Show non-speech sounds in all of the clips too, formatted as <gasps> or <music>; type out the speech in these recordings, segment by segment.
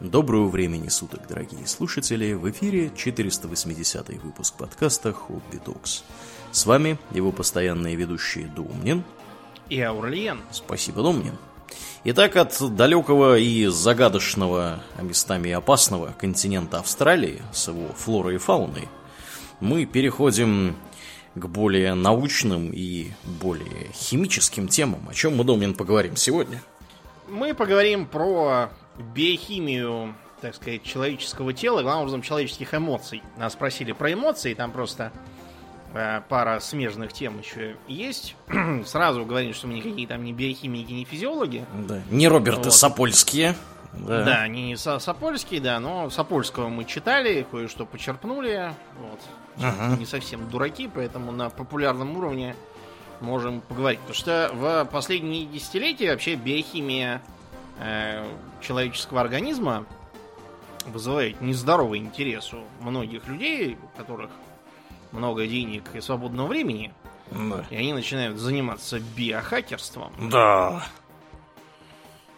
Доброго времени суток, дорогие слушатели! В эфире 480 выпуск подкаста Хобби Токс. С вами его постоянные ведущие Думнин и Аурлиен. Спасибо, Думнин. Итак, от далекого и загадочного, а местами опасного континента Австралии с его флорой и фауной мы переходим к более научным и более химическим темам. О чем мы, Домнин, поговорим сегодня? Мы поговорим про биохимию, так сказать, человеческого тела, главным образом человеческих эмоций. Нас спросили про эмоции, там просто э, пара смежных тем еще есть. <clears throat> Сразу говорим, что мы никакие там не биохимики, не физиологи. Да. Не Роберты вот. Сапольские. Да. да, не Сапольские, да, но Сапольского мы читали, кое-что почерпнули. Вот. Ага. Не совсем дураки, поэтому на популярном уровне можем поговорить. Потому что в последние десятилетия вообще биохимия э, человеческого организма вызывает нездоровый интерес у многих людей, у которых много денег и свободного времени. Да. И они начинают заниматься биохакерством. Да.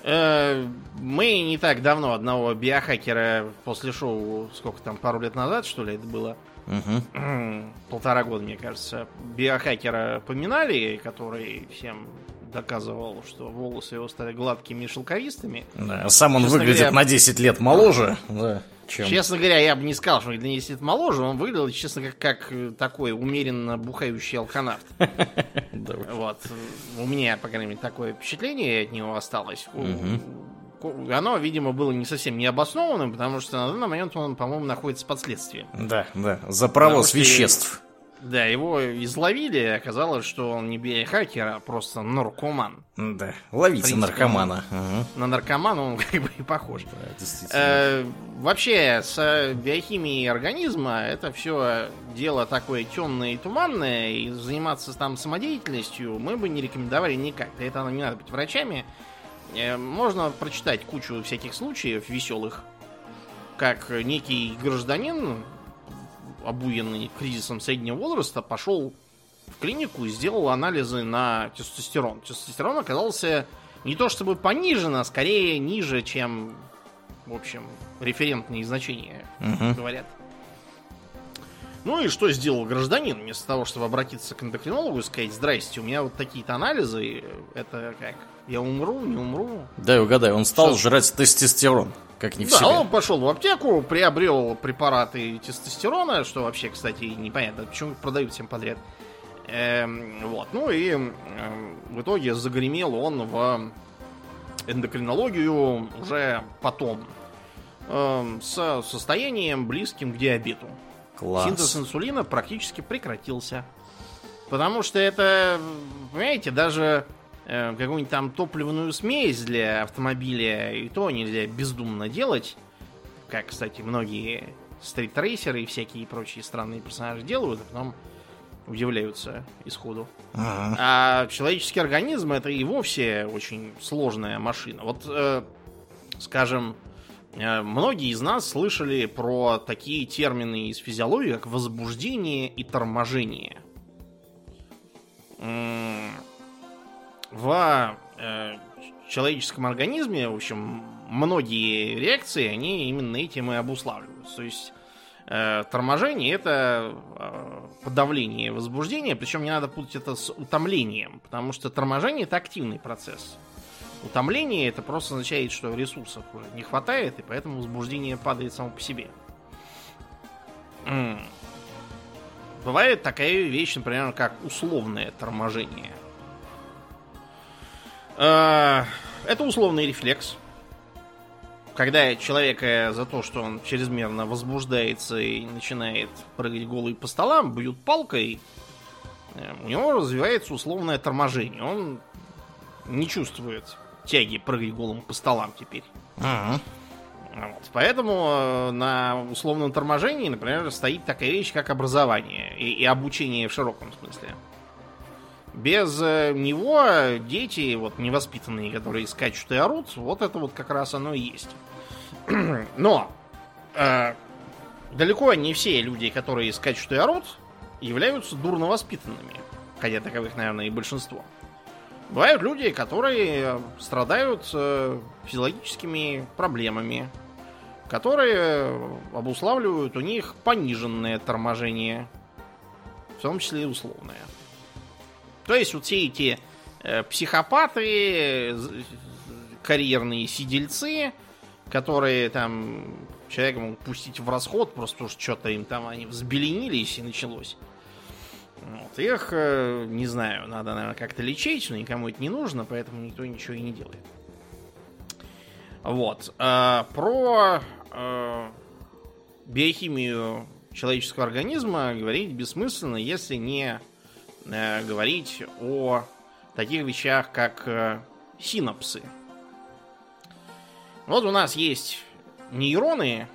Э, мы не так давно одного биохакера после шоу, сколько там, пару лет назад, что ли, это было, Угу. <clears throat> Полтора года, мне кажется. Биохакера поминали, который всем доказывал, что волосы его стали гладкими и шелковистыми. Да, сам он Честно выглядит говоря, на 10 лет моложе. Да, чем... Честно говоря, я бы не сказал, что он на 10 лет моложе. Он выглядел, честно, как, как такой умеренно бухающий алканавт. <laughs> Вот. У меня, по крайней мере, такое впечатление от него осталось оно, видимо, было не совсем необоснованным, потому что на данный момент он, по-моему, находится под следствием. Да, да, за провоз потому веществ. Да, его изловили, и оказалось, что он не биохакер, а просто наркоман. Да, ловите принципе, наркомана. Угу. На наркомана он <laughs> как бы и похож. Да. Э, вообще, с биохимией организма это все дело такое темное и туманное, и заниматься там самодеятельностью мы бы не рекомендовали никак. Для этого не надо быть врачами. Э, можно прочитать кучу всяких случаев веселых, как некий гражданин, обуянный кризисом среднего возраста, пошел в клинику и сделал анализы на тестостерон. Тестостерон оказался не то чтобы понижен, а скорее ниже, чем, в общем, референтные значения, угу. говорят. Ну и что сделал гражданин? Вместо того, чтобы обратиться к эндокринологу и сказать, здрасте, у меня вот такие-то анализы, это как, я умру, не умру? Дай угадай, он стал что? жрать тестостерон, как не в да, себе. он пошел в аптеку, приобрел препараты тестостерона, что вообще, кстати, непонятно, почему продают всем подряд. Эм, вот, ну и э, в итоге загремел он в эндокринологию уже потом. Э, с состоянием близким к диабету. Класс. Синтез инсулина практически прекратился. Потому что это, понимаете, даже э, какую-нибудь там топливную смесь для автомобиля и то нельзя бездумно делать. Как, кстати, многие стритрейсеры и всякие прочие странные персонажи делают, а потом удивляются исходу. Ага. А человеческий организм это и вовсе очень сложная машина. Вот, э, скажем, Э, многие из нас слышали про такие термины из физиологии, как возбуждение и торможение. В э, человеческом организме, в общем, многие реакции, они именно этим и обуславливаются. То есть э, торможение это подавление возбуждения, причем не надо путать это с утомлением, потому что торможение это активный процесс. Утомление это просто означает, что ресурсов уже не хватает, и поэтому возбуждение падает само по себе. Бывает такая вещь, например, как условное торможение. А, это условный рефлекс. Когда человека за то, что он чрезмерно возбуждается и начинает прыгать голый по столам, бьют палкой, э, у него развивается условное торможение. Он не чувствует тяги прыгать голым по столам теперь. Ага. Вот. Поэтому э, на условном торможении, например, стоит такая вещь, как образование и, и обучение в широком смысле. Без э, него дети, вот невоспитанные, которые скачут и орут, вот это вот как раз оно и есть. <clears throat> Но э, далеко не все люди, которые скачут и орут, являются дурно воспитанными. Хотя таковых, наверное, и большинство. Бывают люди, которые страдают э, физиологическими проблемами. которые обуславливают у них пониженное торможение, в том числе и условное. То есть вот все эти э, психопаты, карьерные сидельцы, которые там человека могут пустить в расход, просто что что-то им там они взбеленились и началось. Вот. Их, э, не знаю, надо, наверное, как-то лечить, но никому это не нужно, поэтому никто ничего и не делает. Вот. А, про а, биохимию человеческого организма говорить бессмысленно, если не а, говорить о таких вещах, как а, синапсы. Вот у нас есть нейроны,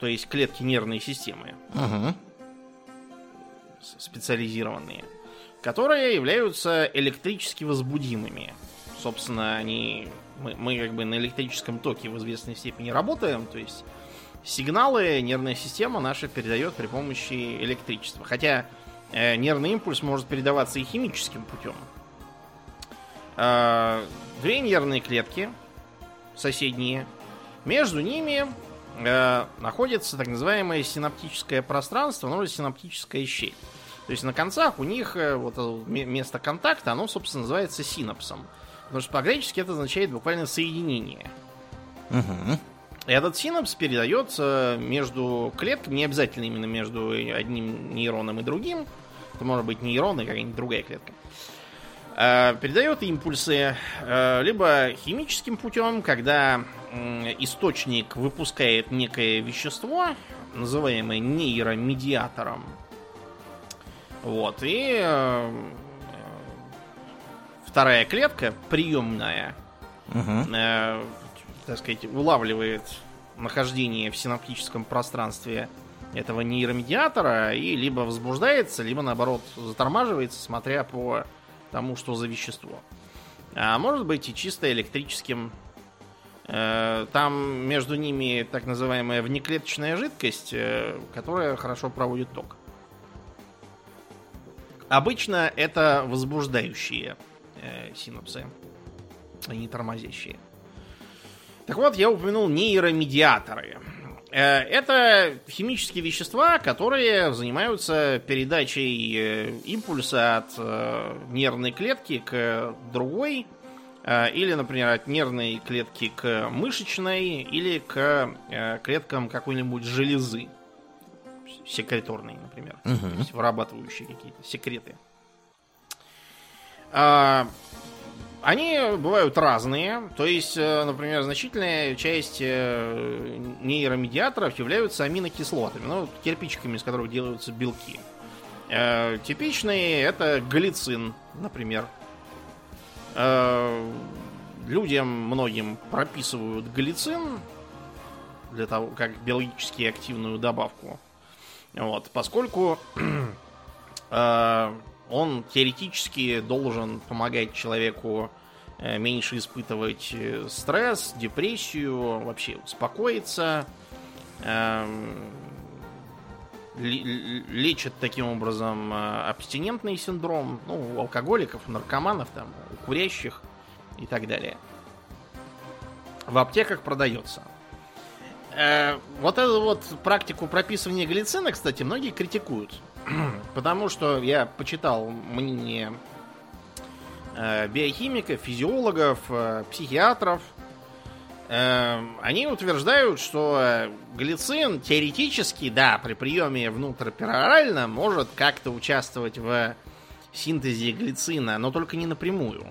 то есть клетки нервной системы. Угу специализированные, которые являются электрически возбудимыми. Собственно, они мы, мы как бы на электрическом токе в известной степени работаем, то есть сигналы нервная система наша передает при помощи электричества. Хотя э, нервный импульс может передаваться и химическим путем. Э, две нервные клетки соседние, между ними э, находится так называемое синаптическое пространство, ну синаптическая щель. То есть на концах у них э, вот место контакта, оно, собственно, называется синапсом. Потому что по-гречески это означает буквально соединение. Угу. Этот синапс передается между клетками, не обязательно именно между одним нейроном и другим. Это может быть нейрон и какая-нибудь другая клетка. Э, передает импульсы э, либо химическим путем, когда источник выпускает некое вещество, называемое нейромедиатором. Вот, и э, вторая клетка, приемная, угу. так сказать, улавливает нахождение в синаптическом пространстве этого нейромедиатора и либо возбуждается, либо наоборот затормаживается, смотря по тому, что за вещество. А может быть и чисто электрическим. Э, там между ними так называемая внеклеточная жидкость, э, которая хорошо проводит ток. Обычно это возбуждающие э, синапсы, а не тормозящие. Так вот, я упомянул нейромедиаторы. Э, это химические вещества, которые занимаются передачей э, импульса от э, нервной клетки к другой, или, например, от нервной клетки к мышечной, или к клеткам какой-нибудь железы. Секреторной, например. Угу. То есть вырабатывающие какие-то секреты. Они бывают разные. То есть, э, например, значительная часть э, нейромедиаторов являются аминокислотами, ну, кирпичиками, из которых делаются белки. Э, типичные это глицин, например. Людям многим прописывают глицин для того, как биологически активную добавку. Вот, поскольку <clears throat> он теоретически должен помогать человеку э, меньше испытывать э, стресс, депрессию, вообще успокоиться. Эм, лечит таким образом э, абстинентный синдром, ну, у алкоголиков, наркоманов, там, у курящих и так далее. В аптеках продается. Вот эту вот практику прописывания глицина, кстати, многие критикуют. <clears throat> Потому что я почитал мнение э, биохимиков, физиологов, э, психиатров. Э, они утверждают, что глицин теоретически, да, при приеме внутриперорально может как-то участвовать в синтезе глицина, но только не напрямую.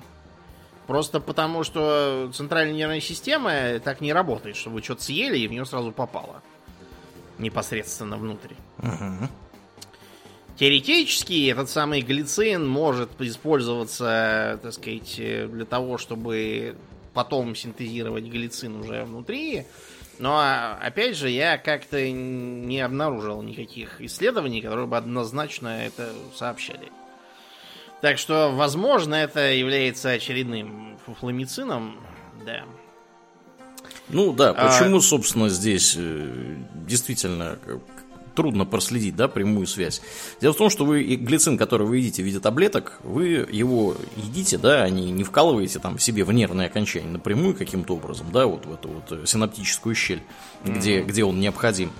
Просто потому, что центральная нервная система так не работает, чтобы вы что-то съели и в нее сразу попало. Непосредственно внутрь. Uh-huh. Теоретически этот самый глицин может использоваться, так сказать, для того, чтобы потом синтезировать глицин уже внутри. Но, опять же, я как-то не обнаружил никаких исследований, которые бы однозначно это сообщали. Так что, возможно, это является очередным фуфламицином, да. Ну да, почему, а... собственно, здесь э, действительно трудно проследить, да, прямую связь. Дело в том, что вы глицин, который вы едите в виде таблеток, вы его едите, да, а не, вкалываете там себе в нервное окончание напрямую каким-то образом, да, вот в эту вот э, синаптическую щель, mm-hmm. где, где он необходим.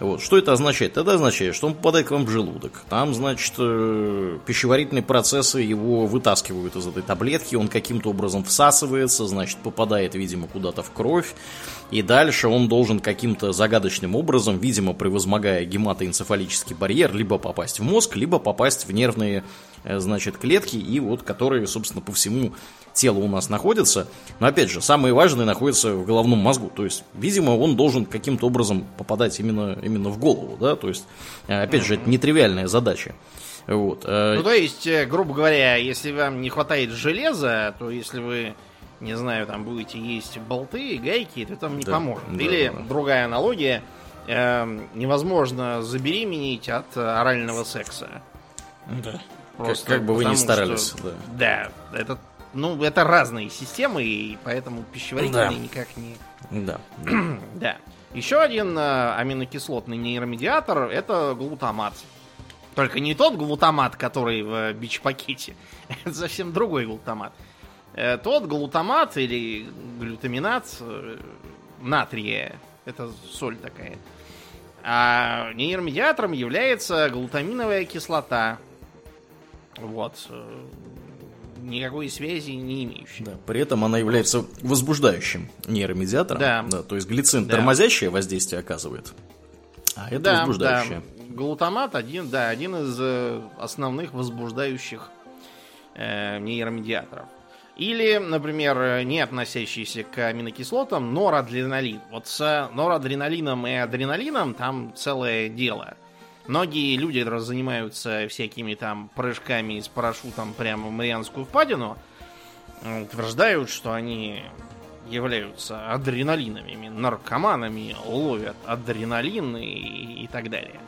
Вот. Что это означает? Это означает, что он попадает к вам в желудок. Там, значит, э, пищеварительные процессы его вытаскивают из этой таблетки, он каким-то образом всасывается, значит, попадает, видимо, куда-то в кровь. И дальше он должен каким-то загадочным образом, видимо, превозмогая гематоэнцефалический барьер, либо попасть в мозг, либо попасть в нервные, э, значит, клетки, и вот которые, собственно, по всему тело у нас находится. Но опять же, самые важные находятся в головном мозгу. То есть, видимо, он должен каким-то образом попадать именно, именно в голову. Да? То есть, э, опять же, это нетривиальная задача. Вот. Э, ну, то есть, э, грубо говоря, если вам не хватает железа, то если вы, не знаю, там будете есть болты, гайки, то там не да, поможет. Да, Или да. другая аналогия, э, невозможно забеременеть от орального секса. Да. Просто как, как бы вы ни старались. Что, да. да, это ну, это разные системы, и поэтому пищеварительные да. никак не... Да. <clears throat> да. Еще один э, аминокислотный нейромедиатор это глутамат. Только не тот глутамат, который в бич-пакете. <laughs> это совсем другой глутамат. Э, тот глутамат или глютаминат э, натрия. Это соль такая. А нейромедиатором является глутаминовая кислота. Вот. Э, никакой связи не имеющей. Да, при этом она является возбуждающим нейромедиатором. Да. да то есть глицин да. тормозящее воздействие оказывает, а это да, возбуждающее. Да. Глутамат один, да, один из э, основных возбуждающих э, нейромедиаторов. Или, например, не относящийся к аминокислотам, норадреналин. Вот с норадреналином и адреналином там целое дело – Многие люди занимаются всякими там прыжками с парашютом прямо в Марианскую впадину. Утверждают, что они являются адреналинами, наркоманами, ловят адреналин и, и так далее.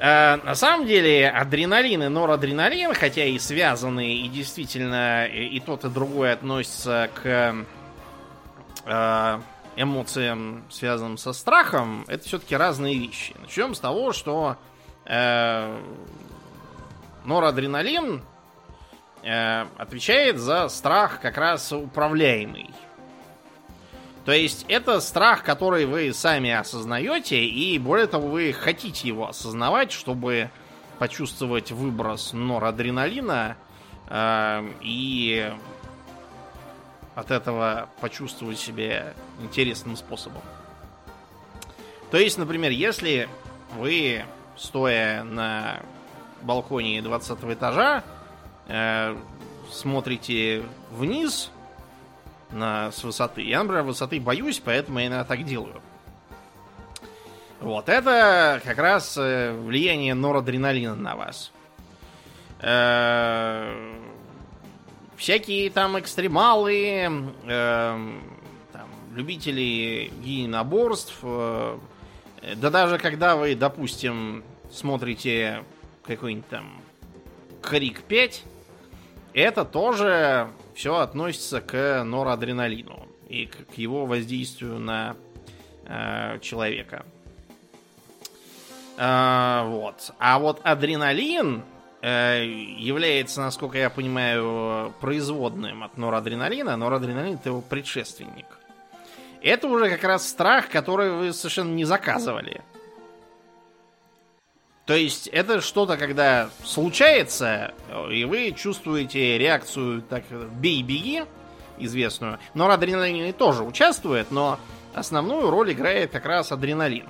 А на самом деле адреналин и норадреналин, хотя и связаны, и действительно и, и тот, и другой относятся к э, эмоциям, связанным со страхом, это все-таки разные вещи. Начнем с того, что э, норадреналин э, отвечает за страх как раз управляемый. То есть это страх, который вы сами осознаете, и более того, вы хотите его осознавать, чтобы почувствовать выброс норадреналина э, и от этого почувствовать себя интересным способом. То есть, например, если вы, стоя на балконе 20 этажа, э, смотрите вниз на, с высоты. Я, например, высоты боюсь, поэтому я иногда так делаю. Вот, это как раз э, влияние норадреналина на вас. Э, всякие там экстремалы, э, там, любители единоборств, э, да даже когда вы, допустим, смотрите какой-нибудь там Крик 5, это тоже все относится к норадреналину и к его воздействию на э, человека. А, вот. А вот адреналин Э, является, насколько я понимаю, производным от норадреналина. Норадреналин это его предшественник. Это уже как раз страх, который вы совершенно не заказывали. То есть это что-то, когда случается, и вы чувствуете реакцию так бей-беги известную. Норадреналин тоже участвует, но основную роль играет как раз адреналин.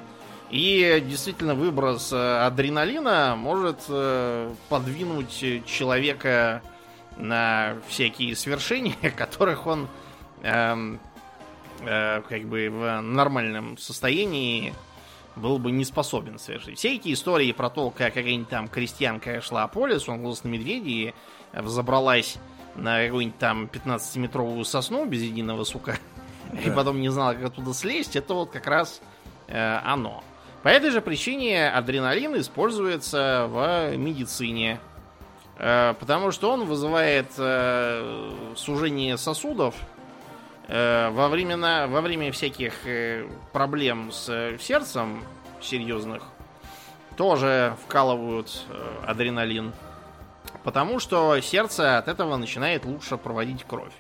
И действительно выброс э, адреналина может э, подвинуть человека на всякие свершения, <laughs> которых он э, э, как бы в нормальном состоянии был бы не способен совершить. Все эти истории про то, как какая-нибудь там крестьянка шла по лесу, он голос на медведи и взобралась на какую-нибудь там 15-метровую сосну без единого сука, <laughs> да. и потом не знала, как оттуда слезть, это вот как раз э, оно. По этой же причине адреналин используется в медицине. Э, потому что он вызывает э, сужение сосудов э, во, времена, во время всяких проблем с сердцем. серьезных тоже вкалывают адреналин. Потому что сердце от этого начинает лучше проводить кровь.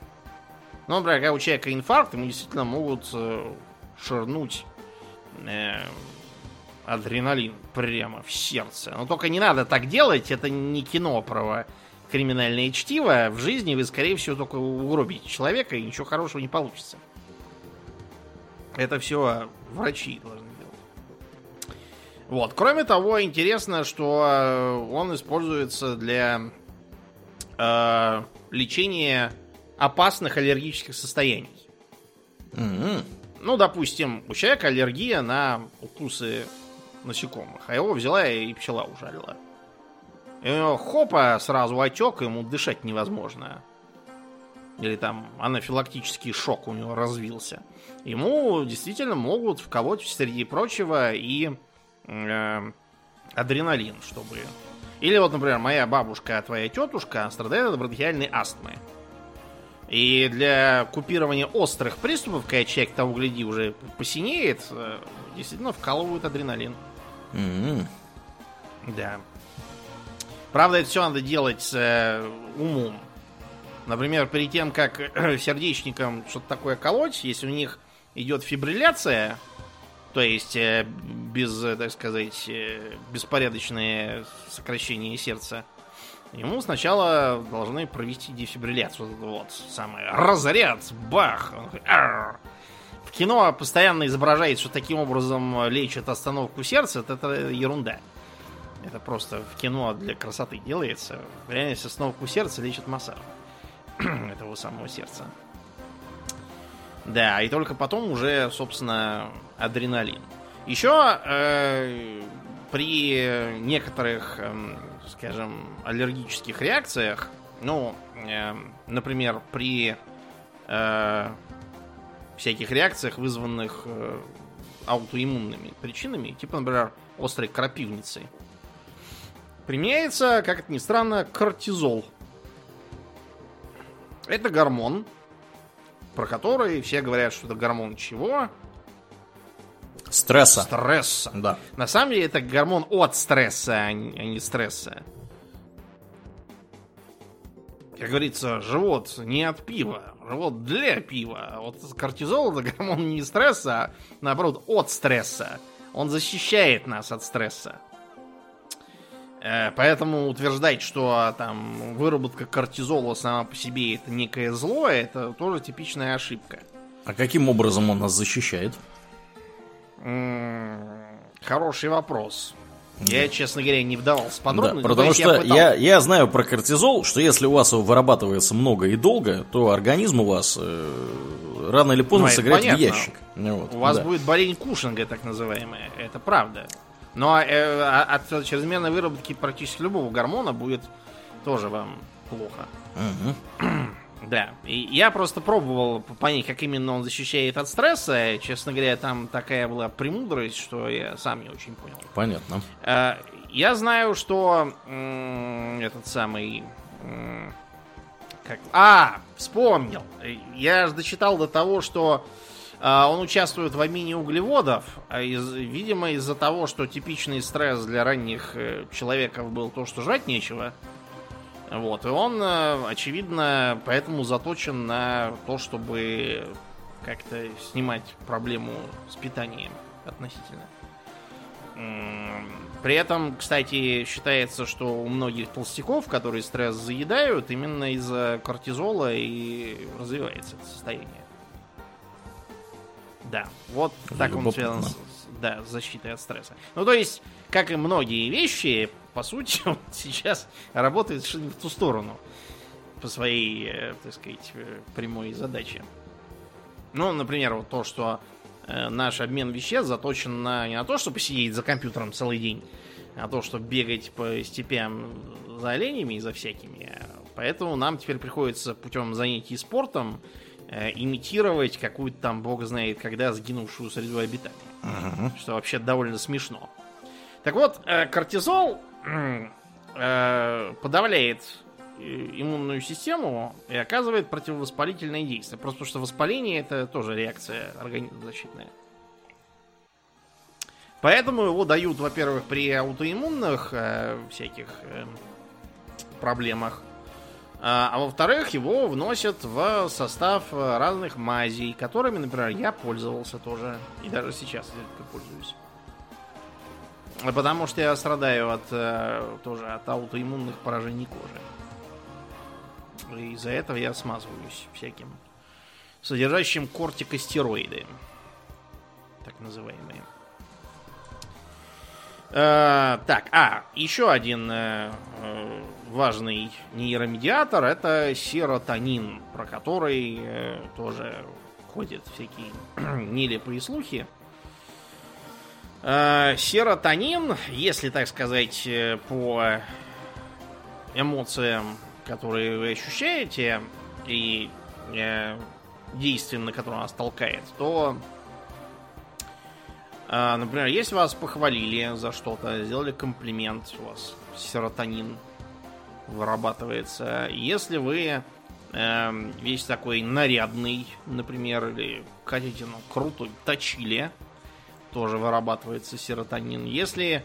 Ну, например, когда у человека инфаркт, ему действительно могут ширнуть адреналин прямо в сердце. Но только не надо так делать, это не кино про криминальное чтиво. В жизни вы, скорее всего, только угробите человека, и ничего хорошего не получится. Это все врачи должны делать. Вот. Кроме того, интересно, что э, он используется для э, лечения опасных аллергических состояний. Mm-hmm. Ну, допустим, у человека аллергия на укусы насекомых, а его взяла и пчела ужалила. И у него хопа сразу отек, ему дышать невозможно. Или там анафилактический шок у него развился. Ему действительно могут вколоть, среди прочего, и э, адреналин, чтобы... Или вот, например, моя бабушка, твоя тетушка страдает от бронхиальной астмы. И для купирования острых приступов, когда человек того гляди уже посинеет, э, действительно вкалывают адреналин. Mm-hmm. Да. Правда, это все надо делать с э, умом. Например, перед тем, как <clears throat> сердечникам что-то такое колоть, если у них идет фибрилляция, то есть э, без, э, так сказать, э, беспорядочное сокращение сердца, Ему сначала должны провести дефибрилляцию. Вот, самое. Разряд! Бах! В кино постоянно изображает, что таким образом лечат остановку сердца. Это ерунда. Это просто в кино для красоты делается. В реальности остановку сердца лечат массаж <clears throat> этого самого сердца. Да, и только потом уже, собственно, адреналин. Еще э, при некоторых э, скажем, аллергических реакциях, ну, э, например, при э, всяких реакциях, вызванных э, аутоиммунными причинами, типа, например, острой крапивницы, применяется, как это ни странно, кортизол. Это гормон, про который все говорят, что это гормон чего? Стресса. Стресса. Да. На самом деле это гормон от стресса, а не а стресса. Как говорится, живот не от пива, живот для пива. А вот кортизол это <laughs> гормон не стресса, а наоборот от стресса. Он защищает нас от стресса. Э, поэтому утверждать, что там выработка кортизола сама по себе это некое зло, это тоже типичная ошибка. А каким образом он нас защищает? Хороший вопрос. Я, честно говоря, не вдавался подробно. Да, потому что я, я, я знаю про кортизол, что если у вас его вырабатывается много и долго, то организм у вас э, рано или поздно ну, сыграет в ящик. Вот, у вас да. будет болезнь Кушинга, так называемая. Это правда. Но э, а, от чрезмерной выработки практически любого гормона будет тоже вам плохо. Угу. Да, и я просто пробовал понять, как именно он защищает от стресса. Честно говоря, там такая была премудрость, что я сам не очень понял. Понятно. Э, я знаю, что этот самый... Как... А, вспомнил. Я же дочитал до того, что э, он участвует в обмене углеводов, а из, видимо, из-за того, что типичный стресс для ранних э, человеков был то, что жрать нечего, вот, и он, э, очевидно, поэтому заточен на то, чтобы как-то снимать проблему с питанием относительно. При этом, кстати, считается, что у многих толстяков, которые стресс заедают, именно из-за кортизола и развивается это состояние. Да, вот так Любопытно. он связан с, да, с защитой от стресса. Ну, то есть, как и многие вещи, по сути, <laughs> он сейчас работает в ту сторону по своей, э, так сказать, э, прямой задаче. Ну, например, вот то, что э, наш обмен веществ заточен на, не на то, чтобы сидеть за компьютером целый день, а то, чтобы бегать по степям за оленями и за всякими. Поэтому нам теперь приходится путем занятий спортом э, имитировать какую-то там, бог знает, когда сгинувшую среду обитания. Uh-huh. Что вообще довольно смешно. Так вот, э, кортизол э, подавляет иммунную систему и оказывает противовоспалительные действия. Просто потому что воспаление это тоже реакция организма защитная. Поэтому его дают, во-первых, при аутоиммунных э, всяких э, проблемах. А, а во-вторых, его вносят в состав разных мазей, которыми, например, я пользовался тоже. И даже сейчас редко пользуюсь. Потому что я страдаю от э, тоже от аутоиммунных поражений кожи. И из-за этого я смазываюсь всяким содержащим кортикостероиды. Так называемые. Э, так, а, еще один э, э, важный нейромедиатор это серотонин, про который э, тоже ходят всякие <clears throat> нелепые слухи. Э, серотонин, если так сказать, э, по эмоциям, которые вы ощущаете, и э, действием, на которое нас толкает, то а, например, если вас похвалили за что-то, сделали комплимент, у вас серотонин вырабатывается. Если вы э, весь такой нарядный, например, или хотите, ну, крутой, точили, тоже вырабатывается серотонин. Если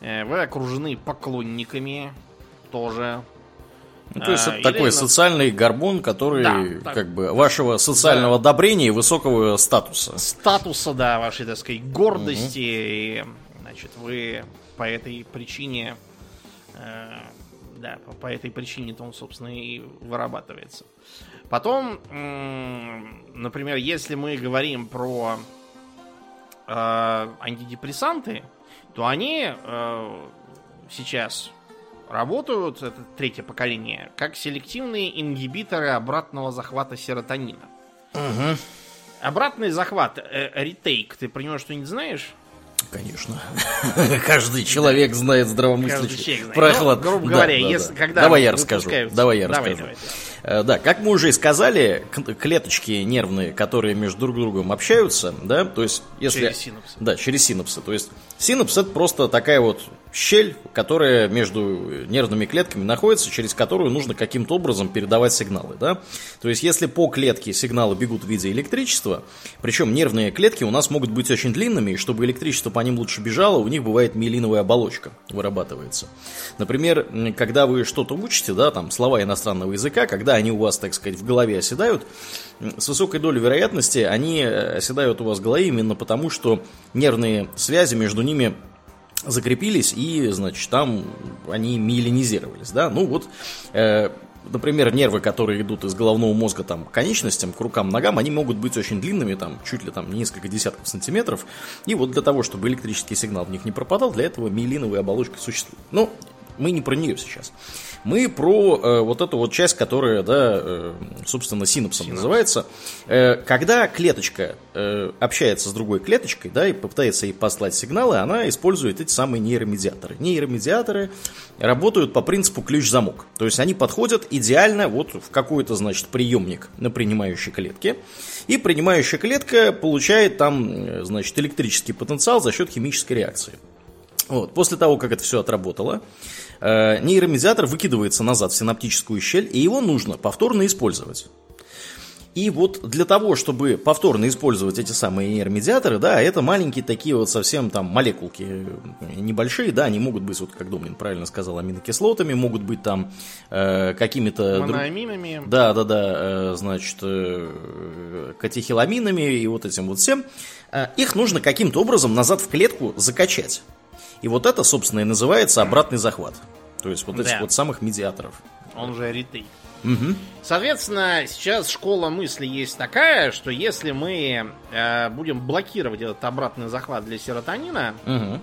э, вы окружены поклонниками, тоже ну, то есть а, это такой социальный гормон, который да, как бы вашего социального да. одобрения и высокого статуса. Статуса, да, вашей, так сказать, гордости. Угу. И, значит, вы по этой причине, э, да, по, этой причине-то он, собственно, и вырабатывается. Потом, например, если мы говорим про э, антидепрессанты, то они э, сейчас работают, это третье поколение, как селективные ингибиторы обратного захвата серотонина. Угу. Обратный захват, э, ретейк, ты про него что-нибудь знаешь? Конечно. <laughs> Каждый человек знает здравомыслящий. Про охлад. Ну, грубо говоря, да, если, да. когда Давай я расскажу. Давай я расскажу. Давай, давай. Э, да, как мы уже и сказали, клеточки нервные, которые между друг другом общаются, да, то есть если... Через синапсы. Да, через синапсы. То есть синапс это просто такая вот щель, которая между нервными клетками находится, через которую нужно каким-то образом передавать сигналы. Да? То есть, если по клетке сигналы бегут в виде электричества, причем нервные клетки у нас могут быть очень длинными, и чтобы электричество по ним лучше бежало, у них бывает миелиновая оболочка вырабатывается. Например, когда вы что-то учите, да, там слова иностранного языка, когда они у вас, так сказать, в голове оседают, с высокой долей вероятности они оседают у вас в голове именно потому, что нервные связи между ними закрепились и, значит, там они миелинизировались, да, ну вот, э, например, нервы, которые идут из головного мозга там к конечностям, к рукам, ногам, они могут быть очень длинными, там, чуть ли там несколько десятков сантиметров, и вот для того, чтобы электрический сигнал в них не пропадал, для этого миелиновые оболочки существуют. Ну, мы не про нее сейчас. Мы про э, вот эту вот часть, которая, да, э, собственно, синапсом Синапс. называется. Э, когда клеточка э, общается с другой клеточкой, да, и пытается ей послать сигналы, она использует эти самые нейромедиаторы. Нейромедиаторы работают по принципу ключ-замок. То есть они подходят идеально вот в какой-то, значит, приемник на принимающей клетке. И принимающая клетка получает там, э, значит, электрический потенциал за счет химической реакции. Вот. После того, как это все отработало, э, нейромедиатор выкидывается назад в синаптическую щель, и его нужно повторно использовать. И вот для того, чтобы повторно использовать эти самые нейромедиаторы, да, это маленькие такие вот совсем там молекулки э, небольшие, да, они могут быть, вот как Домнин правильно сказал, аминокислотами, могут быть там э, какими-то... Моноаминами. Друг... Да, да, да, э, значит, э, катехиламинами и вот этим вот всем. Э, их нужно каким-то образом назад в клетку закачать. И вот это, собственно, и называется обратный захват. То есть вот этих да. вот самых медиаторов. Он же ретейк. Угу. Соответственно, сейчас школа мысли есть такая, что если мы э, будем блокировать этот обратный захват для серотонина, угу.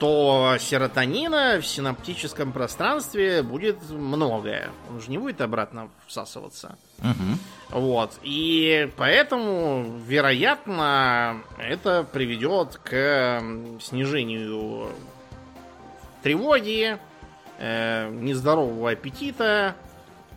То серотонина в синаптическом пространстве будет многое. Он же не будет обратно всасываться. Угу. Вот. И поэтому, вероятно, это приведет к снижению тревоги, э, нездорового аппетита,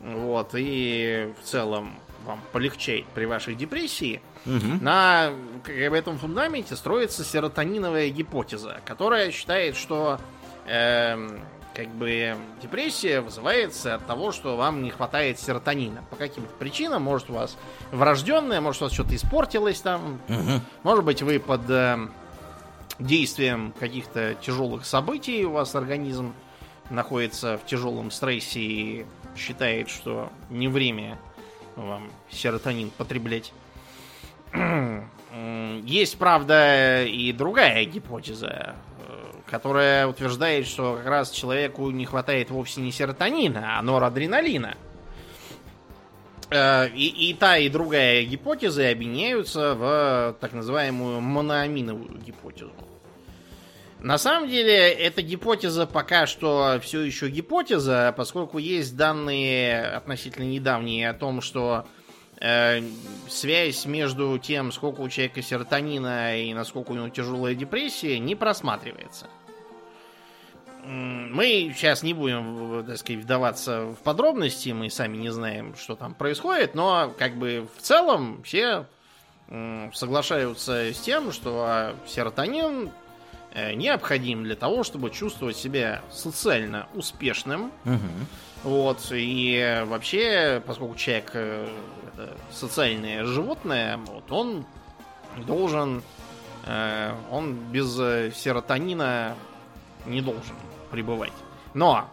вот, и в целом вам полегчает при вашей депрессии. Угу. На в этом фундаменте строится серотониновая гипотеза, которая считает, что э, как бы депрессия вызывается от того, что вам не хватает серотонина. По каким-то причинам, может у вас врожденное, может у вас что-то испортилось там, угу. может быть вы под э, действием каких-то тяжелых событий у вас организм находится в тяжелом стрессе и считает, что не время вам серотонин потреблять. Есть, правда, и другая гипотеза, э, которая утверждает, что как раз человеку не хватает вовсе не серотонина, а норадреналина. Э, и, и та, и другая гипотезы объединяются в так называемую моноаминовую гипотезу. На самом деле, эта гипотеза пока что все еще гипотеза, поскольку есть данные относительно недавние о том, что связь между тем, сколько у человека серотонина и насколько у него тяжелая депрессия, не просматривается. Мы сейчас не будем, так сказать, вдаваться в подробности, мы сами не знаем, что там происходит, но как бы в целом все соглашаются с тем, что серотонин Э, необходим для того, чтобы чувствовать себя социально успешным. Угу. Вот, и вообще, поскольку человек э, это социальное животное, вот, он должен, э, он без серотонина не должен пребывать. Но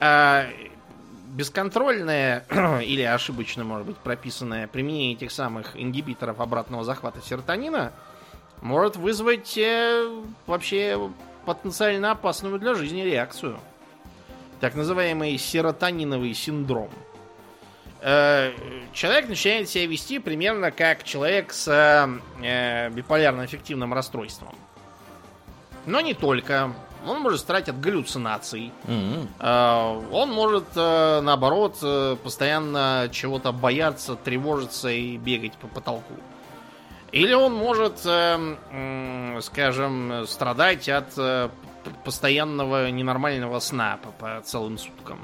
э, бесконтрольное <clears throat> или ошибочно, может быть, прописанное применение этих самых ингибиторов обратного захвата серотонина – может вызвать э, вообще потенциально опасную для жизни реакцию. Так называемый серотониновый синдром. Э, человек начинает себя вести примерно как человек с э, биполярно-аффективным расстройством. Но не только. Он может страдать от галлюцинаций. Mm-hmm. Он может, наоборот, постоянно чего-то бояться, тревожиться и бегать по потолку. Или он может, скажем, страдать от постоянного ненормального сна по, по целым суткам.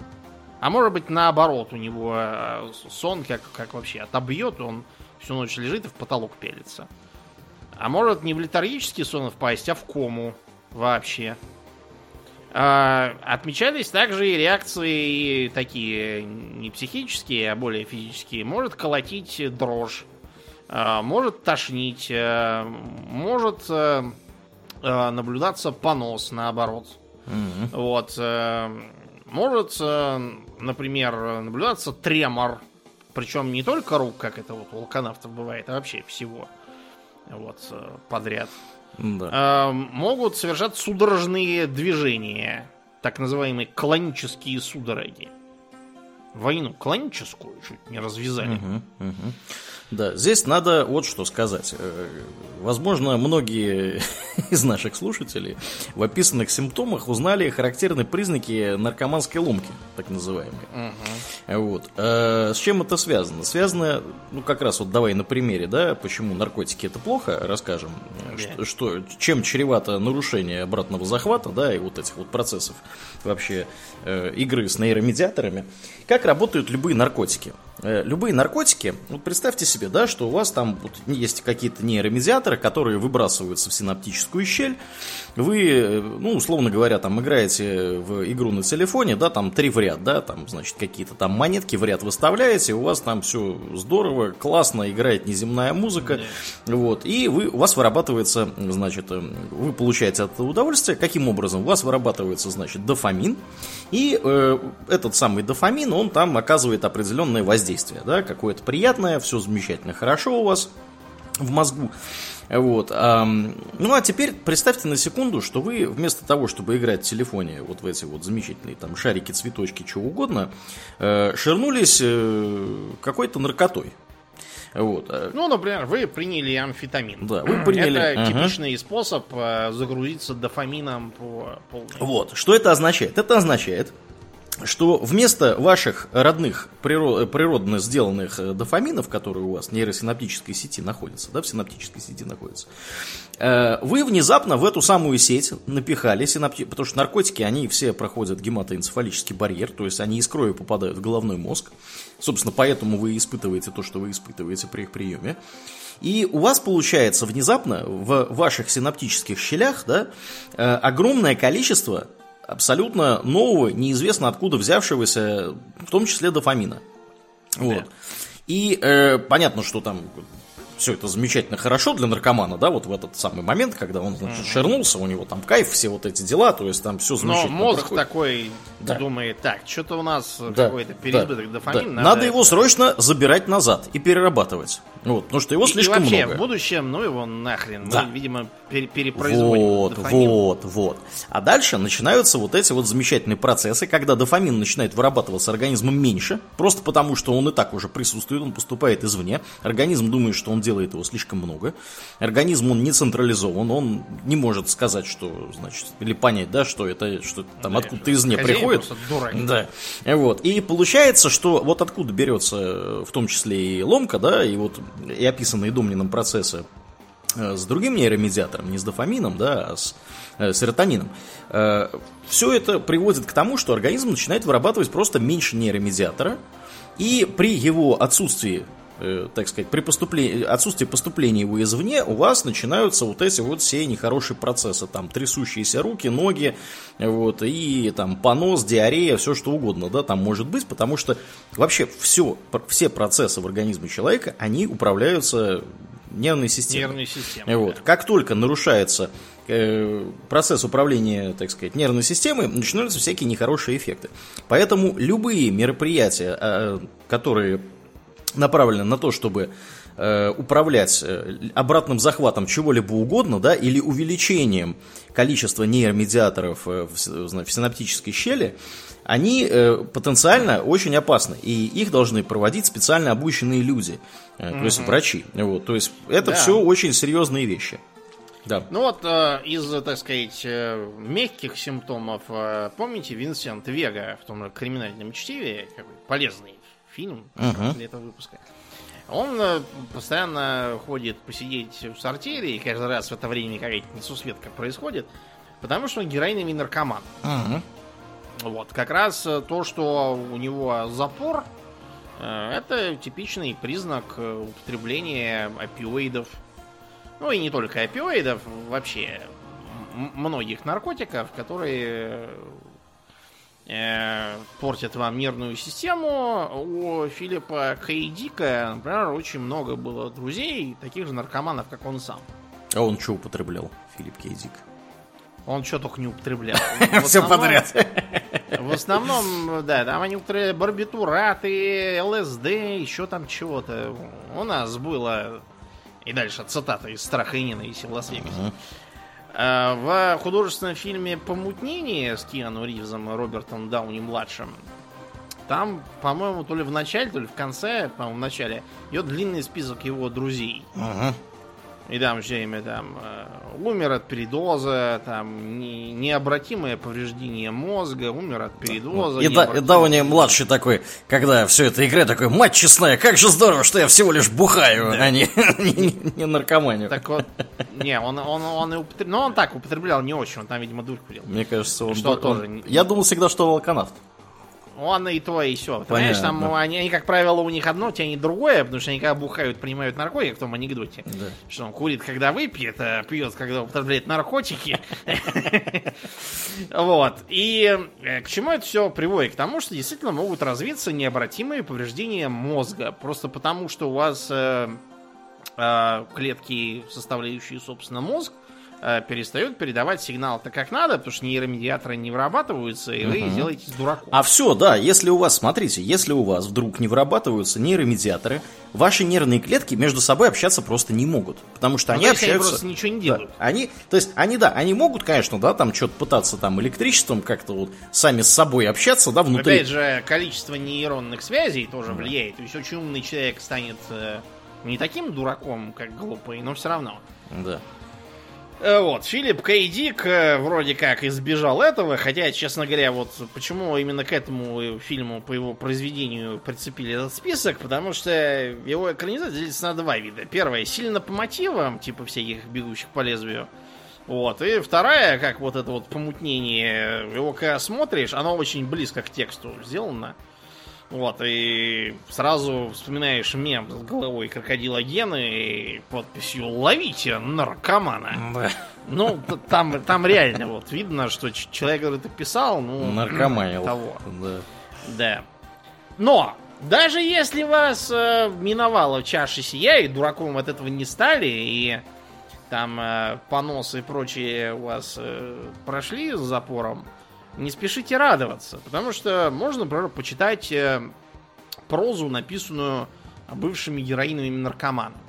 А может быть наоборот, у него э, сон как, как вообще отобьет, он всю ночь лежит и в потолок пелится. А может не в летаргический сон впасть, а в кому вообще. А, отмечались также и реакции такие не психические, а более физические. Может колотить дрожь Э, может тошнить, э, может э, наблюдаться понос, наоборот. Mm-hmm. Вот. Может, например, наблюдаться тремор. Причем не только рук, как это вот у волконавтов бывает, а вообще всего. Вот, подряд. Да. Могут совершать судорожные движения. Так называемые клонические судороги. Войну клоническую чуть не развязали. Угу, угу. Да, здесь надо вот что сказать. Э, возможно, многие <laughs> из наших слушателей в описанных симптомах узнали характерные признаки наркоманской ломки, так называемой. Угу. Вот. А с чем это связано? Связано, ну, как раз вот давай на примере, да, почему наркотики это плохо, расскажем, yeah. что, что, чем чревато нарушение обратного захвата, да, и вот этих вот процессов вообще э, игры с нейромедиаторами. Как работают любые наркотики? Э, любые наркотики, вот представьте себе, да, что у вас там вот есть какие-то нейромедиаторы, которые выбрасываются в синаптическую щель. Вы, э, ну, условно говоря, там играете в игру на телефоне, да, там три в ряд, да, там, значит, какие-то там монетки в ряд выставляете, у вас там все здорово, классно, играет неземная музыка, yeah. вот, и вы, у вас вырабатывается, значит, э, вы получаете от удовольствие. Каким образом? У вас вырабатывается, значит, дофамин, и э, этот самый дофамин, он там оказывает определенное воздействие, да, какое-то приятное, все замечательно, хорошо у вас в мозгу. Вот. Ну а теперь представьте на секунду, что вы вместо того, чтобы играть в телефоне вот в эти вот замечательные там шарики, цветочки, чего угодно, э, ширнулись э, какой-то наркотой. Вот. Э. Ну, например, вы приняли амфетамин. Да, вы приняли. Это ага. типичный способ загрузиться дофамином по полной. Вот. Что это означает? Это означает, что вместо ваших родных природно сделанных э, дофаминов, которые у вас в нейросинаптической сети находятся, да, в синаптической сети находятся, э, вы внезапно в эту самую сеть напихали синапти... потому что наркотики, они все проходят гематоэнцефалический барьер, то есть они из крови попадают в головной мозг. Собственно, поэтому вы испытываете то, что вы испытываете при их приеме. И у вас получается внезапно в ваших синаптических щелях да, э, огромное количество абсолютно нового, неизвестно откуда взявшегося, в том числе дофамина. Вот. И э, понятно, что там все это замечательно хорошо для наркомана, да, вот в этот самый момент, когда он, значит, шернулся, у него там кайф, все вот эти дела, то есть там все замечательно Но мозг проходит. такой Да. думает, так, что-то у нас Да, какой-то переизбыток да, дофамина. да. Надо его срочно забирать назад и перерабатывать. Вот, потому что его И- слишком и вообще, много. в будущем, ну его нахрен. Да. Мы, видимо, пере- перепроизводим Вот, дофамин. вот, вот. А дальше начинаются вот эти вот замечательные процессы, когда дофамин начинает вырабатываться организмом меньше, просто потому что он и так уже присутствует, он поступает извне. Организм думает, что он делает его слишком много. Организм, он не централизован, он не может сказать, что, значит, или понять, да, что это, что там Да, откуда-то извне приходит. Да. Вот. И получается, что вот откуда берется э, в том числе и ломка, да, и вот и описанные Домнином процессы э, с другим нейромедиатором, не с дофамином, да, а с э, серотонином. Все это приводит к тому, что организм начинает вырабатывать просто меньше нейромедиатора, и при его отсутствии э, так сказать, при поступлении, отсутствии поступления его извне, у вас начинаются вот эти вот все нехорошие процессы, там, трясущиеся руки, ноги, вот, и там понос, диарея, все что угодно, да, там может быть, потому что вообще все, все процессы в организме человека, они управляются нервной системой. Нервной системой. Вот. да. Как только нарушается э, процесс управления, так сказать, нервной системой, начинаются всякие нехорошие эффекты. Поэтому любые мероприятия, э, которые направлены на то, чтобы э, управлять э, обратным захватом чего-либо угодно, да, или увеличением количества нейромедиаторов э, в, в синаптической щели, они э, потенциально очень опасны, и их должны проводить специально обученные люди, э, то есть врачи. Вот, то есть это Да. все очень серьезные вещи. Да. Ну вот э, из, так сказать, э, мягких симптомов, э, помните Винсент Вега в том же криминальном чтиве, какой полезный фильм Мгм. для этого выпуска. Он э, постоянно ходит посидеть в сортире, и каждый раз в это время какая-то несусветка происходит, потому что он героиновый наркоман. Мгм. Вот, как раз э, то, что у него запор, э, это типичный признак употребления опиоидов. Ну и не только опиоидов, вообще многих наркотиков, которые э, портят вам нервную систему. У Филиппа Кейдика, например, очень много было друзей, таких же наркоманов, как он сам. А он что употреблял, Филипп Кейдик? Он что только не употреблял. <laughs> Все подряд. В основном, да, там они употребляли барбитураты, ЛСД, еще там чего-то. У нас было... И дальше цитата из «Страха и ненависти» в Лас-Вегасе. А, В художественном фильме «Помутнение» с Киану Ривзом и Робертом Дауни-младшим там, по-моему, то ли в начале, то ли в конце, по-моему, в начале, идет длинный список его друзей. Мгм. И там все время там э, умер от передоза, там не- необратимое повреждение мозга, умер от передоза. И, да, и Дауни младший такой, когда все это играет, такой, мать честная, как же здорово, что я всего лишь бухаю, а не, <laughs> не, не наркоманию. Так вот, не, он, он, он и употреблял, но он так употреблял не очень, он там, видимо, дурь курил. Мне кажется, он... Что он- тоже Я думал всегда, что он алканавт. Он и то, и все. Понимаешь, там они, они, как правило, у них одно тянет другое, потому что они когда бухают, принимают наркотик в том анекдоте. Да. Что он курит, когда выпьет, а пьет, когда употребляет наркотики. <laughs> Вот. И э, к чему это все приводит? К тому, что действительно могут развиться необратимые повреждения мозга. Просто потому, что у вас э, э, клетки, составляющие, собственно, мозг, э, перестают передавать сигнал так, как надо, потому что нейромедиаторы не вырабатываются, и вы делаетесь дураком. А все, да, если у вас, смотрите, если у вас вдруг не вырабатываются нейромедиаторы, ваши нервные клетки между собой общаться просто не могут. Потому что Ну, они есть они общаются... просто ничего не Да, делают. они, то есть они, да, они могут, конечно, да, там что-то пытаться там электричеством как-то вот сами с собой общаться, да, внутри. Опять же, количество нейронных связей тоже влияет. То есть очень умный человек станет э, не таким дураком, как глупый, но все равно. Да. Э, Вот, Филипп Кейдик э, вроде как избежал этого, хотя, честно говоря, вот почему именно к этому фильму по его произведению прицепили этот список, потому что его экранизация делится на два вида. Первая сильно по мотивам, типа всяких бегущих по лезвию. Вот, и вторая, как вот это вот помутнение, его когда смотришь, оно очень близко к тексту сделано. Вот, и сразу вспоминаешь мем с головой крокодила Гены и подписью «Ловите наркомана». Да. Ну, там, там реально вот видно, что человек, который это писал, ну... Наркоманил. Того, Да. да. Но, Даже если вас э, миновала чаша сия, и дураком от этого не стали, и там э, поносы и прочие у вас э, прошли с запором, не спешите радоваться, потому что можно, например, почитать э, прозу, написанную бывшими героиновыми наркоманами.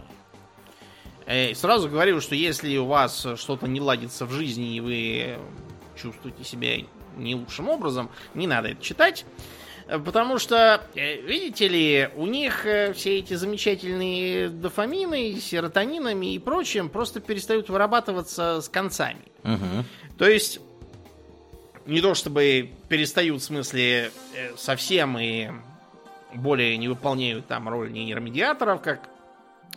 Э, сразу говорю, что если у вас что-то не ладится в жизни, и вы чувствуете себя не лучшим образом, не надо это читать. Потому что, э, видите ли, у них э, все эти замечательные дофамины, серотонинами и прочим просто перестают вырабатываться с концами. Угу. То есть, не то чтобы перестают, в смысле, э, совсем и более не выполняют там роль нейромедиаторов, как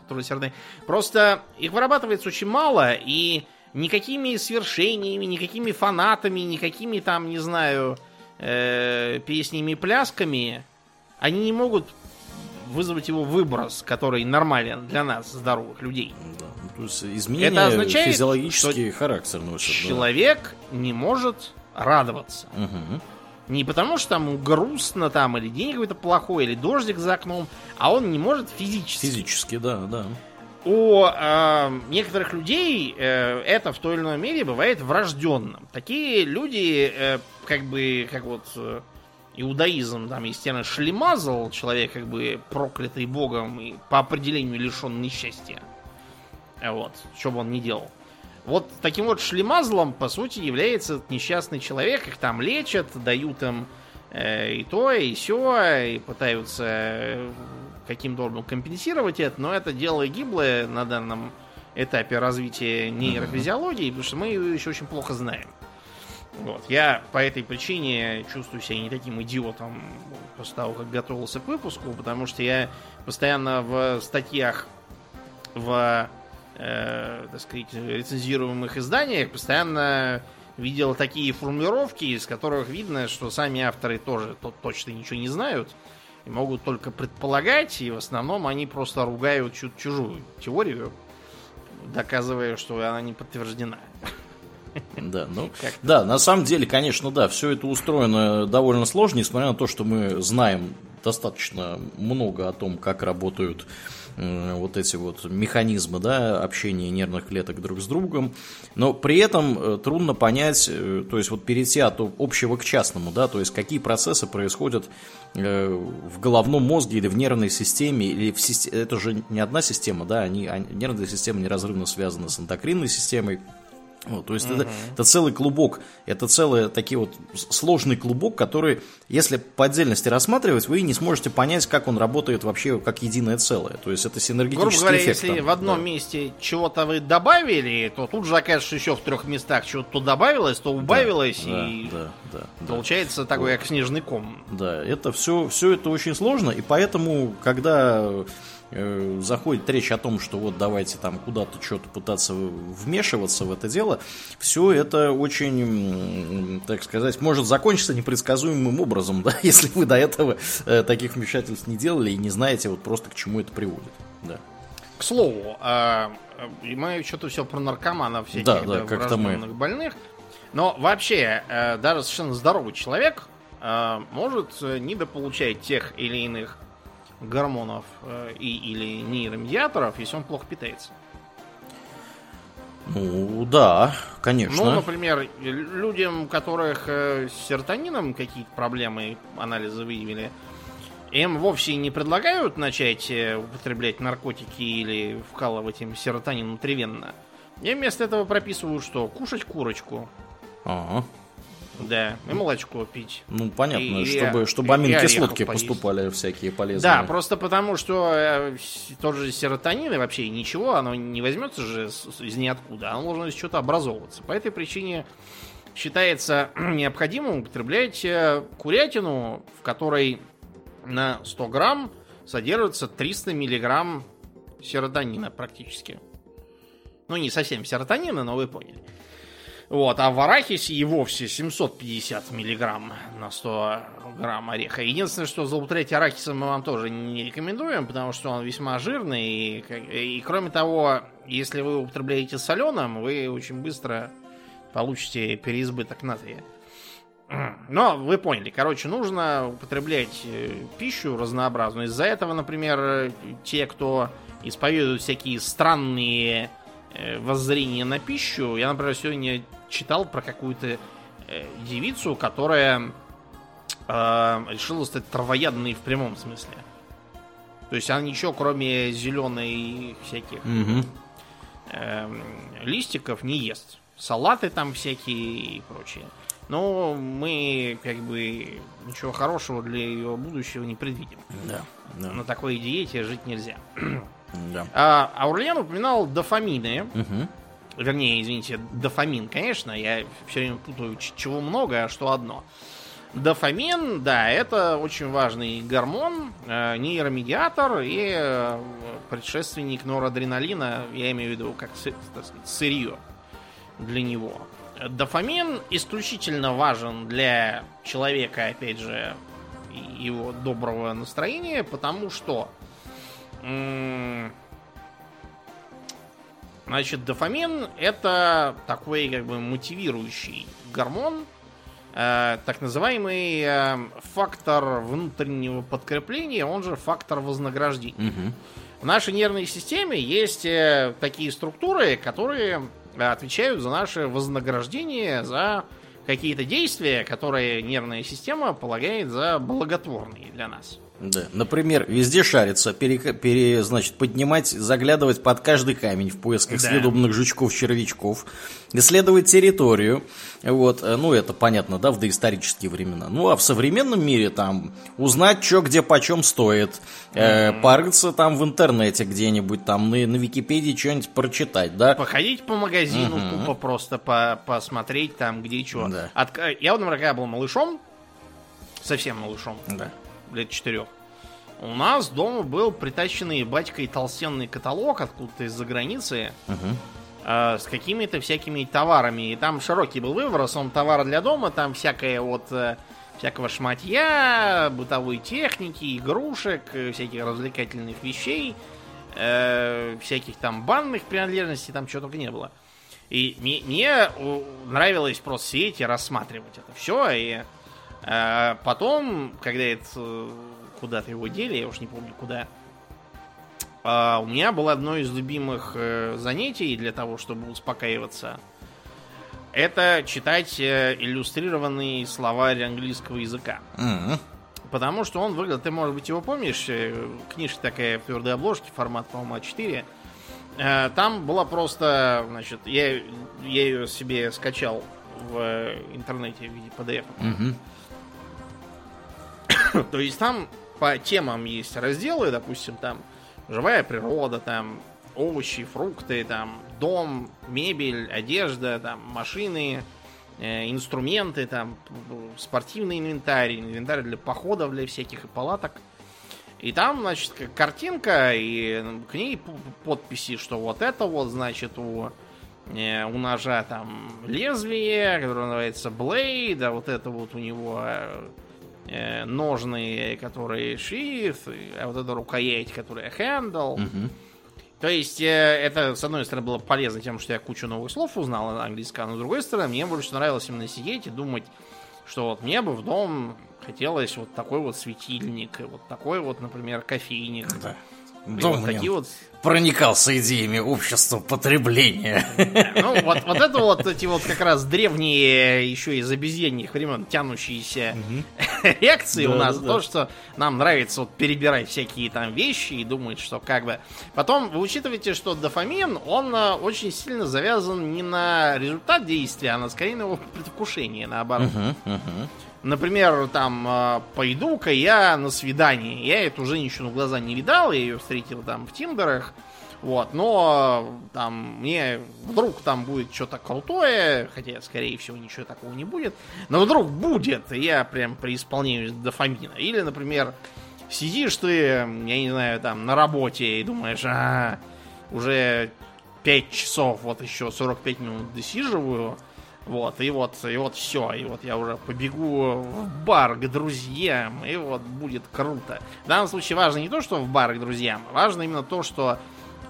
серотонин. Просто их вырабатывается очень мало, и никакими свершениями, никакими фанатами, никакими там, не знаю, э, песнями и плясками они не могут вызвать его выброс, который нормален для нас, здоровых людей. Да. Ну, то есть изменение Это означает, физиологический характер носит. Человек да. не может радоваться. Угу. Не потому, что там грустно там, или день какой-то плохой, или дождик за окном, а он не может физически. Физически, да, да. У э, некоторых людей э, это в той или иной мере бывает врожденным. Такие люди, э, как бы, как вот э, иудаизм, там, естественно, шлемазал, человек, как бы, проклятый богом и по определению лишен счастья. Вот, что бы он ни делал. Вот таким вот шлемазлом, по сути, является несчастный человек. Их там лечат, дают им э, и то, и все, и пытаются э, каким-то образом компенсировать это, но это дело гиблое на данном этапе развития нейрофизиологии, потому что мы ее еще очень плохо знаем. Вот. Я по этой причине чувствую себя не таким идиотом после того, как готовился к выпуску, потому что я постоянно в статьях в э, так сказать, рецензируемых изданиях постоянно видел такие формулировки, из которых видно, что сами авторы тоже то, точно ничего не знают и могут только предполагать, и в основном они просто ругают чу- чужую теорию, доказывая, что она не подтверждена. Да, ну, <laughs> да, на самом деле, конечно, да, все это устроено довольно сложно, несмотря на то, что мы знаем достаточно много о том, как работают вот эти вот механизмы да, общения нервных клеток друг с другом, но при этом э, трудно понять, э, то есть вот перейти от общего к частному, да, то есть какие процессы происходят э, в головном мозге или в нервной системе, или в системе, это же не одна система, да, они, нервная система неразрывно связана с эндокринной системой, вот, то есть угу. это, это целый клубок, это целый такой вот сложный клубок, который, если по отдельности рассматривать, вы не сможете понять, как он работает вообще как единое целое. То есть это синергетический Грубо говоря, эффект. если там, в одном да. месте чего-то вы добавили, то тут же окажется, еще в трех местах чего-то то добавилось, то убавилось, да, и да, да, да, получается да. такой, как снежный ком. Да, это все, все это очень сложно, и поэтому, когда заходит речь о том, что вот давайте там куда-то что-то пытаться вмешиваться в это дело, все это очень, так сказать, может закончиться непредсказуемым образом, <laughs> да, если вы до этого э, таких вмешательств не делали и не знаете вот просто к чему это приводит. Да. К слову, э, мы что-то все про наркоманов всяких да, да, как мы. больных. Но вообще, даже совершенно здоровый человек может недополучать тех или иных гормонов э, и, или нейромедиаторов, если он плохо питается. Ну, да, конечно. Ну, например, людям, у которых э, с серотонином какие-то проблемы анализы выявили, им вовсе не предлагают начать э, употреблять наркотики или вкалывать им серотонин внутривенно. И вместо этого прописывают, что кушать курочку. Ага. Да, и молочко пить. Ну, понятно, и, чтобы, чтобы аминокислотки поступали всякие полезные. Да, просто потому, что э, тот же серотонин и вообще ничего, оно не возьмется же из ниоткуда, оно должно из чего-то образовываться. По этой причине считается <clears throat> необходимым употреблять э, курятину, в которой на 100 грамм содержится 300 миллиграмм серотонина практически. Ну, не совсем серотонина, но вы поняли. Вот, а в арахисе и вовсе 750 миллиграмм на 100 грамм ореха. Единственное, что злоупотреблять арахисом мы вам тоже не рекомендуем, потому что он весьма жирный. И, и кроме того, если вы употребляете соленым, вы очень быстро получите переизбыток натрия. Но вы поняли, короче, нужно употреблять э, пищу разнообразную. Из-за этого, например, те, кто исповедуют всякие странные э, воззрения на пищу, я, например, сегодня читал про какую-то э, девицу, которая э, решила стать травоядной в прямом смысле. То есть она ничего, кроме зеленой всяких Мгм. э, листиков, не ест. Салаты там всякие и прочее. Но мы, как бы, ничего хорошего для ее будущего не предвидим. Да, да, На такой диете жить нельзя. да. А Аурлиан упоминал дофамины. Мгм. Вернее, извините, дофамин, конечно. Я все время путаю, чего много, а что одно. Дофамин, да, это очень важный гормон, э, нейромедиатор и э, предшественник норадреналина, я имею в виду как сырье для него. Дофамин исключительно важен для человека, опять же, его доброго настроения, потому что Значит, дофамин это такой как бы мотивирующий гормон, э, так называемый э, фактор внутреннего подкрепления, он же фактор вознаграждения. Мгм. В нашей нервной системе есть э, такие структуры, которые э, отвечают за наше вознаграждение за какие-то действия, которые нервная система полагает за благотворные для нас. Да. Например, везде шариться, пере, пере- значит, поднимать, заглядывать под каждый камень в поисках Да. съедобных жучков-червячков, исследовать территорию. Вот, э, ну, это понятно, да, в доисторические времена. Ну, а в современном мире там узнать, что где почем стоит, э, порыться там в интернете где-нибудь, там на, на Википедии что-нибудь прочитать, да. Походить по магазину, тупо просто по- посмотреть там, где что. Да. Я, вот, например, когда был малышом, совсем малышом, Да. Лет четырех, у нас дома был притащенный батькой толстенный каталог откуда-то из-за границы Мгм. э, с какими-то всякими товарами. И там широкий был выбор, он товар для дома, там всякое вот э, всякого шматья, бытовой техники, игрушек, э, всяких развлекательных вещей, э, всяких там банных принадлежностей, там чего только не было. И мне, мне, нравилось просто сидеть и рассматривать это все. И э, потом, когда это э, куда-то его дели, я уж не помню куда, а, у меня было одно из любимых э, занятий для того, чтобы успокаиваться. Это читать э, иллюстрированный словарь английского языка. Мгм. Потому что он выглядит, ты, может быть, его помнишь, книжка такая в твердой обложке, формат, по-моему, А4. Э, Там была просто, значит, я, я ее себе скачал в интернете в виде PDF. Мгм. <coughs> То есть там по темам есть разделы, допустим, там живая природа, там овощи, фрукты, там дом, мебель, одежда, там машины, э, инструменты, там спортивный инвентарь, инвентарь для походов, для всяких и палаток. И там, значит, картинка, и к ней подписи, что вот это вот, значит, у, э, у ножа там лезвие, которое называется Blade, а вот это вот у него э, э, ножные, которые sheath, а вот это рукоять, которая handle. Мгм. То есть, э, это, с одной стороны, было полезно тем, что я кучу новых слов узнал на английском, а с другой стороны, мне больше нравилось именно сидеть и думать, что вот мне бы в дом хотелось вот такой вот светильник, и вот такой вот, например, кофейник. Да. И Дом вот в нем такие вот проникался идеями общества потребления. <laughs> Ну, вот, вот это вот эти вот как раз древние, еще из обезьяньих времен тянущиеся <laughs> реакции у Да, нас. да, То, да. что нам нравится вот перебирать всякие там вещи и думать, что как бы... Потом вы учитываете, что дофамин, он э, очень сильно завязан не на результат действия, а на скорее на его предвкушение, наоборот. Мгм, мгм. Например, там, э, пойду-ка я на свидание. Я эту женщину в глаза не видал, я ее встретил там в Тиндерах. Вот, но там мне вдруг там будет что-то крутое, хотя, скорее всего, ничего такого не будет. Но вдруг будет, и я прям преисполняюсь дофамина. Или, например, сидишь ты, я не знаю, там на работе и думаешь, а, уже 5 часов, вот еще 45 минут досиживаю. Вот, и вот, и вот все, и вот я уже побегу в бар к друзьям, и вот будет круто. В данном случае важно не то, что в бар к друзьям, важно именно то, что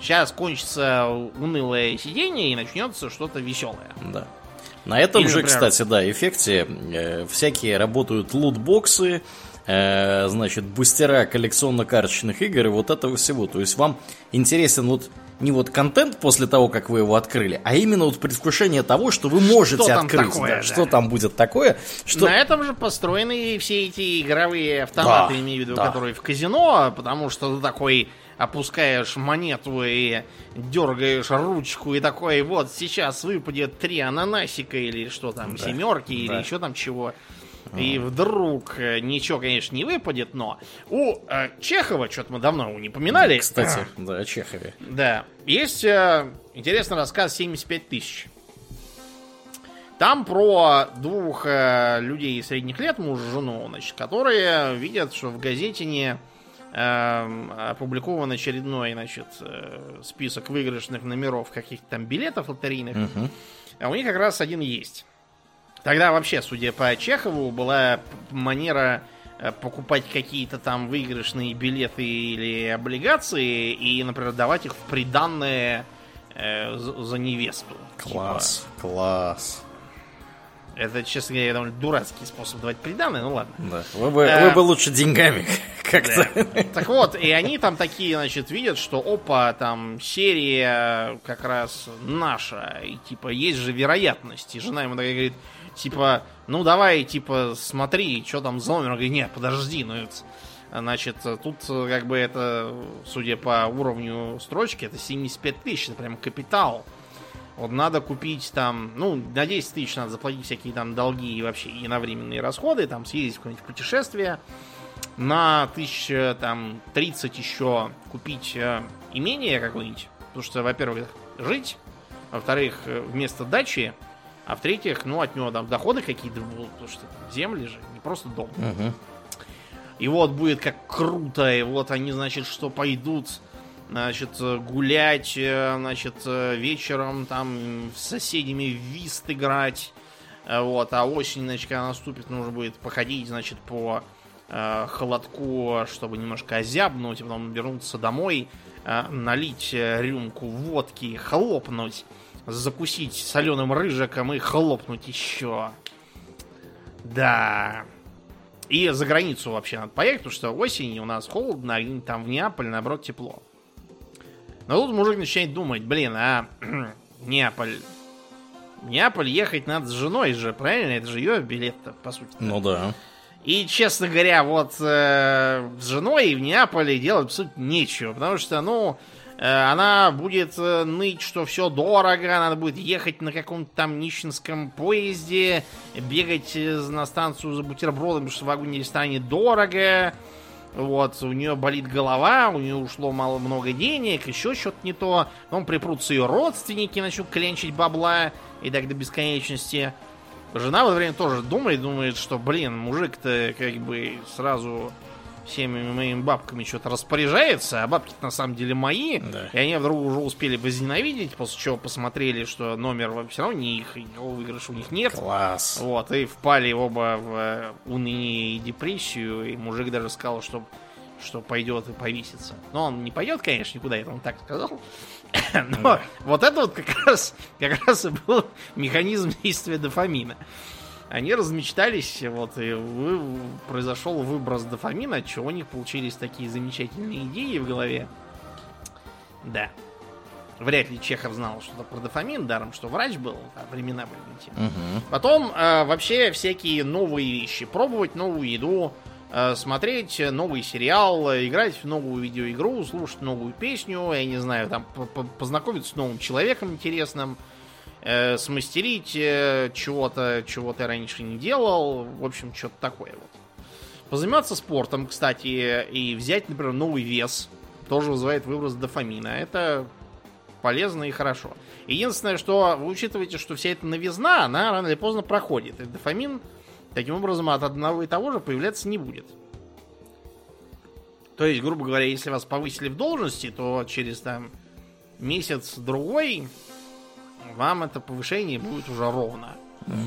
сейчас кончится унылое сидение и начнется что-то веселое. Да. На этом Или, же, например... кстати, да, эффекте э, всякие работают лутбоксы, э, значит, бустера коллекционно-карточных игр и вот этого всего. То есть вам интересен вот не вот контент после того, как вы его открыли, а именно вот предвкушение того, что вы можете что открыть. Такое, да, да. Что там будет такое. Что... На этом же построены все эти игровые автоматы, да, имею в виду, да. которые в казино, потому что ты такой опускаешь монету и дергаешь ручку и такой, вот сейчас выпадет три ананасика или что там, да, семерки да. или еще там чего. И вдруг э, ничего, конечно, не выпадет, но у э, Чехова, что-то мы давно его не поминали. Кстати, да, о Чехове. Да. Есть э, интересный рассказ 75 тысяч. Там про двух э, людей средних лет, муж и жену, значит, которые видят, что в газете не э, опубликован очередной, значит, э, список выигрышных номеров каких-то там билетов лотерейных. Угу. А у них как раз один есть. Тогда вообще, судя по Чехову, была манера э, покупать какие-то там выигрышные билеты или облигации и, например, давать их в приданное э, за невесту. Класс, типа. класс. Это, честно говоря, довольно дурацкий способ давать приданное, ну ладно. Да. Вы, бы, а, вы бы лучше деньгами <laughs> как-то. Да. Так вот, и они там такие, значит, видят, что опа, там серия как раз наша, и типа есть же вероятность. И жена ему такая говорит, типа, ну давай, типа, смотри, что там за номер. Он говорит, нет, подожди, ну это... Значит, тут как бы это, судя по уровню строчки, это 75 тысяч, это прям капитал. Вот надо купить там, ну, на 10 тысяч надо заплатить всякие там долги и вообще и на временные расходы, там съездить в какое-нибудь путешествие. На тысяч там 30 еще купить э, имение какое-нибудь. Потому что, во-первых, жить, во-вторых, э, вместо дачи а в-третьих, ну, от него там доходы какие-то будут, потому что земли же, не просто дом. Угу. И вот будет как круто, и вот они, значит, что пойдут, значит, гулять, э, значит, э, вечером там с соседями в вист играть. Э, вот, а осень, значит, когда наступит, нужно будет походить, значит, по э, холодку, чтобы немножко озябнуть, потом вернуться домой, э, налить рюмку водки, хлопнуть закусить соленым рыжиком и хлопнуть еще. Да. И за границу вообще надо поехать, потому что осенью у нас холодно, а там в Неаполе, наоборот, тепло. Но тут мужик начинает думать, блин, а <clears throat> Неаполь... В Неаполь ехать надо с женой же, правильно? Это же ее билет-то, по сути. -то. Ну да. И, честно говоря, вот э, с женой в Неаполе делать абсолютно нечего, потому что, ну, она будет э, ныть, что все дорого, надо будет ехать на каком-то там нищенском поезде, бегать э, на станцию за бутербродом, потому что в вагоне станет дорого. Вот, у нее болит голова, у нее ушло мало много денег, еще что-то не то. Потом припрутся ее родственники, начнут кленчить бабла, и так до бесконечности. Жена в это время тоже думает, думает, что, блин, мужик-то как бы сразу всеми моими бабками что-то распоряжается, а бабки на самом деле мои, да. и они вдруг уже успели возненавидеть, после чего посмотрели, что номер все равно не их, и выигрыша у них нет. Класс. Вот, и впали оба в э, уныние и депрессию, и мужик даже сказал, что что пойдет и повесится. Но он не пойдет, конечно, никуда, это он так сказал. <coughs> Но да. вот это вот как раз, как раз и был <laughs> механизм действия дофамина они размечтались, вот, и вы, произошел выброс дофамина, от чего у них получились такие замечательные идеи в голове. Да. Вряд ли Чехов знал что-то про дофамин, даром, что врач был, а времена были те. Угу. Потом э, вообще всякие новые вещи. Пробовать новую еду, э, смотреть новый сериал, играть в новую видеоигру, слушать новую песню, я не знаю, там познакомиться с новым человеком интересным э, смастерить э, чего-то, чего ты раньше не делал. В общем, что-то такое вот. Позаниматься спортом, кстати, и взять, например, новый вес, тоже вызывает выброс дофамина. Это полезно и хорошо. Единственное, что вы учитываете, что вся эта новизна, она рано или поздно проходит. И дофамин таким образом от одного и того же появляться не будет. То есть, грубо говоря, если вас повысили в должности, то через там месяц-другой вам это повышение будет уже ровно.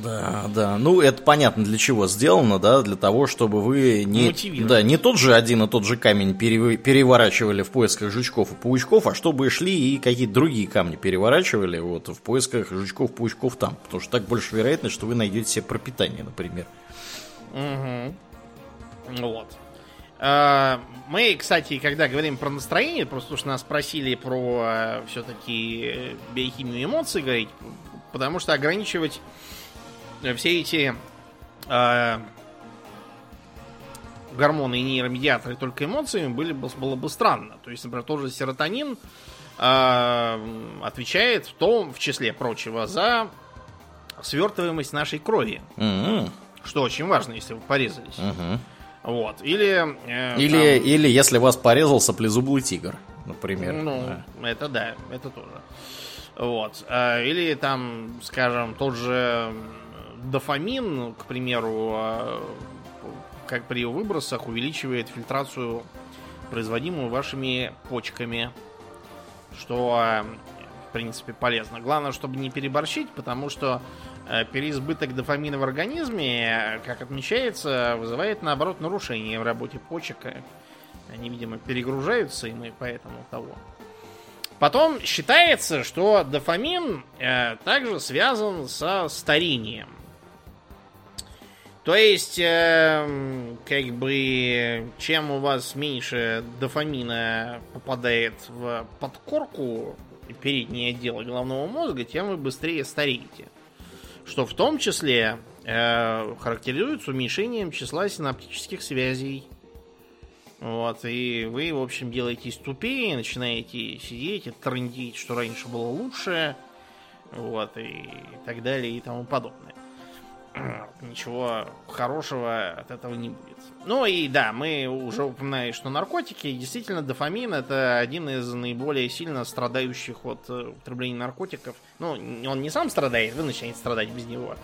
Да, да. Ну, это понятно, для чего сделано, да, для того, чтобы вы не, да, не тот же один и тот же камень переворачивали в поисках жучков и паучков, а чтобы шли и какие-то другие камни переворачивали вот, в поисках жучков, паучков там. Потому что так больше вероятность, что вы найдете себе пропитание, например. Угу. Вот. А, мы, кстати, когда говорим про настроение, просто уж нас спросили про а, все-таки биохимию эмоций говорить, потому что ограничивать все эти э, гормоны и нейромедиаторы только эмоциями были бы, было бы странно. То есть, например, тот же серотонин э, отвечает в том, в числе прочего, за свертываемость нашей крови. Mm-hmm. Что очень важно, если вы порезались. Mm-hmm. Вот. Или, э, или, там... или если вас порезал саплезублый тигр, например. Ну, да. это да, это тоже. Вот. Э, или там, скажем, тот же дофамин, к примеру, а, как при выбросах увеличивает фильтрацию, производимую вашими почками, что, а, в принципе, полезно. Главное, чтобы не переборщить, потому что а, переизбыток дофамина в организме, как отмечается, вызывает, наоборот, нарушение в работе почек. Они, видимо, перегружаются, и мы поэтому того. Потом считается, что дофамин э, также связан со старением. То есть, э, как бы, чем у вас меньше дофамина попадает в подкорку переднее отдело головного мозга, тем вы быстрее стареете. Что в том числе э, характеризуется уменьшением числа синаптических связей. Вот, и вы, в общем, делаетесь тупее, начинаете сидеть и трындить, что раньше было лучше, вот, и так далее, и тому подобное. <clears throat> ничего хорошего от этого не будет. Ну и да, мы уже упоминали, что наркотики, действительно, дофамин это один из наиболее сильно страдающих от э, употребления наркотиков. Ну, он не сам страдает, вы начинаете страдать без него.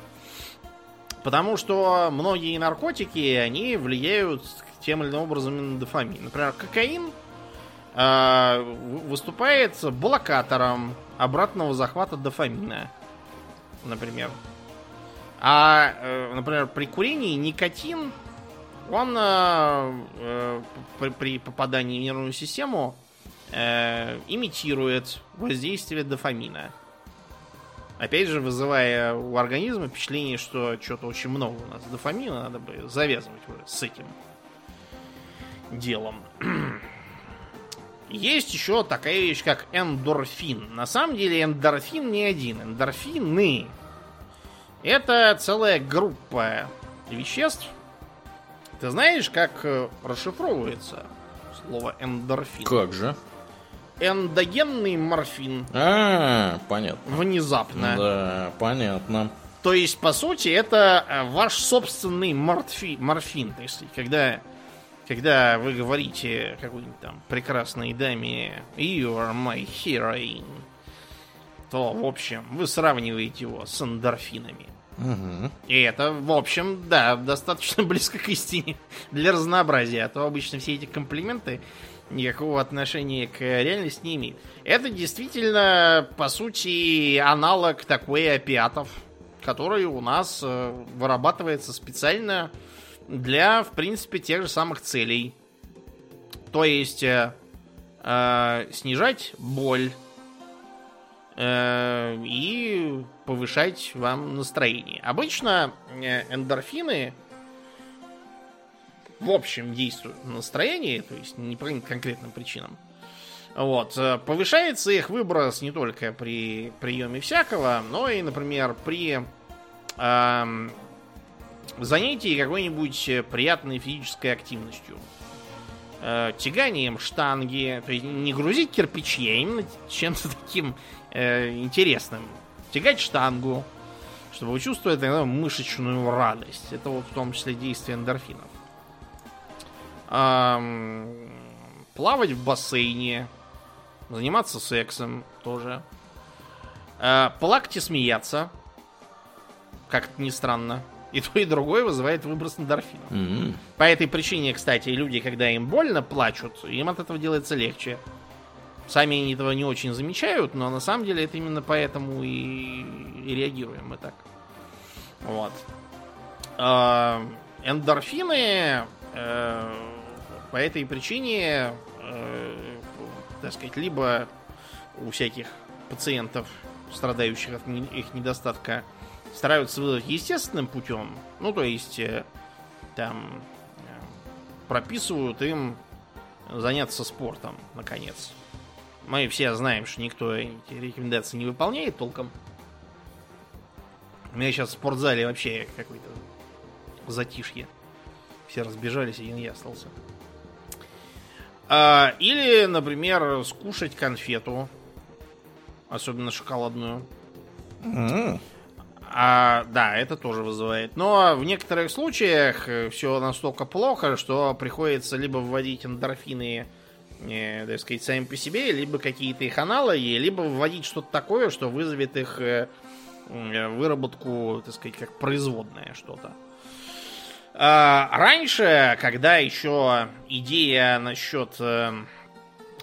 Потому что многие наркотики, они влияют тем или иным образом на дофамин. Например, кокаин э, выступает блокатором обратного захвата дофамина. Например. А, э, например, при курении никотин, он э, э, при, попадании в нервную систему имитирует воздействие дофамина. Опять же, вызывая у организма впечатление, что что-то очень много у нас дофамина, надо бы завязывать уже с этим делом. <clears throat> Есть еще такая вещь, как эндорфин. На самом деле эндорфин не один. Эндорфины это целая группа веществ. Ты знаешь, как э, расшифровывается слово эндорфин? Как же? Эндогенный морфин. А, понятно. Внезапно. Да, понятно. То есть, по сути, это э, ваш собственный морфи, морфин. То есть, когда, когда вы говорите какой-нибудь там прекрасной даме You are my heroine, то, в общем, вы сравниваете его с эндорфинами. Угу. И это, в общем, да, достаточно <laughs> близко к истине для разнообразия. А то обычно все эти комплименты никакого отношения к реальности не имеют. Это действительно, по сути, аналог такой опиатов, который у нас э, вырабатывается специально для, в принципе, тех же самых целей. То есть э, э, снижать боль и повышать вам настроение. Обычно э, эндорфины в общем действуют на настроение, то есть не по конкретным причинам. Вот. Э, повышается их выброс не только при приеме всякого, но и, например, при э, занятии какой-нибудь приятной физической активностью. Э, тяганием штанги, то есть не грузить кирпичи, а именно чем-то <laughs> таким э, интересным тягать штангу, чтобы вы чувствовали тогда мышечную радость. Это вот в том числе действие эндорфинов. Эм, плавать в бассейне, заниматься сексом тоже. Э, плакать и смеяться, как-то не странно. И то, и другое вызывает выброс эндорфинов. Mm-hmm. По этой причине, кстати, люди, когда им больно, плачут, им от этого делается легче. Сами они этого не очень замечают, но на самом деле это именно поэтому и, и реагируем мы так. Вот. Э, эндорфины э, по этой причине, э, так сказать, либо у всяких пациентов, страдающих от их недостатка, стараются вызвать естественным путем, ну, то есть, э, там, прописывают им заняться спортом, наконец. Мы все знаем, что никто эти рекомендации не выполняет толком. У меня сейчас в спортзале вообще какой-то затишье. Все разбежались, один я остался. А, или, например, скушать конфету. Особенно шоколадную. Mm. А, да, это тоже вызывает. Но в некоторых случаях э, все настолько плохо, что приходится либо вводить эндорфины, э, так сказать, сами по себе, либо какие-то их аналоги, либо вводить что-то такое, что вызовет их э, э выработку, так сказать, как производное что-то. А, раньше, когда еще идея насчет э,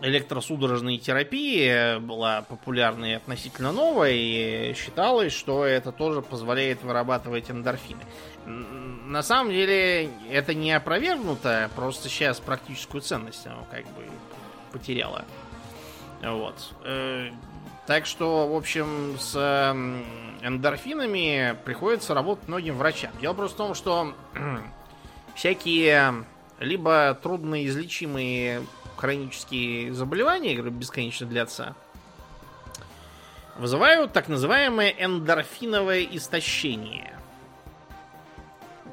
электросудорожной терапии была популярной и относительно новой, и считалось, что это тоже позволяет вырабатывать эндорфины. На самом деле это не опровергнуто, просто сейчас практическую ценность оно как бы потеряло. Вот. Э, так что, в общем, с эндорфинами приходится работать многим врачам. Дело просто в том, что <clears throat> всякие либо трудноизлечимые хронические заболевания, которые бесконечно длятся, вызывают так называемое эндорфиновое истощение.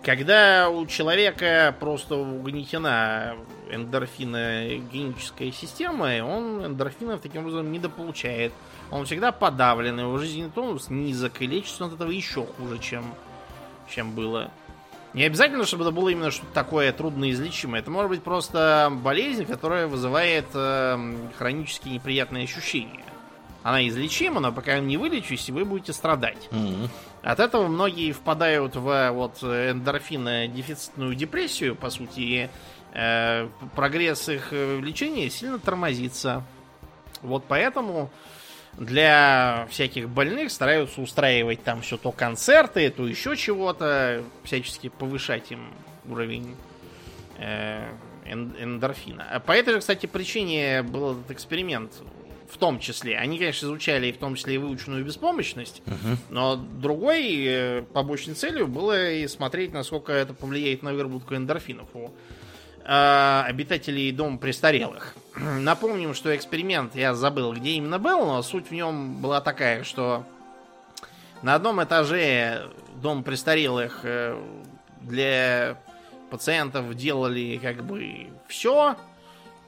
Когда у человека просто угнетена эндорфиногеническая система, он эндорфинов таким образом недополучает. Он всегда подавлен, его жизненный тонус низок, и лечится он от этого еще хуже, чем, чем было. Не обязательно, чтобы это было именно что-то такое трудноизлечимое. Это может быть просто болезнь, которая вызывает э, хронически неприятные ощущения. Она излечима, но пока не вылечусь, вы будете страдать. Mm-hmm. От этого многие впадают в вот эндорфинно-дефицитную депрессию, по сути, и э, прогресс их э, лечения сильно тормозится. Вот поэтому для всяких больных стараются устраивать там все то концерты, то еще чего-то, всячески повышать им уровень э, эндорфина. А по этой же, кстати, причине был этот эксперимент в том числе. Они, конечно, изучали в том числе и выученную беспомощность, uh-huh. но другой э, побочной целью было и смотреть, насколько это повлияет на выработку эндорфинов у э, обитателей дома престарелых. <clears throat> Напомним, что эксперимент, я забыл, где именно был, но суть в нем была такая, что на одном этаже дом престарелых э, для пациентов делали как бы все,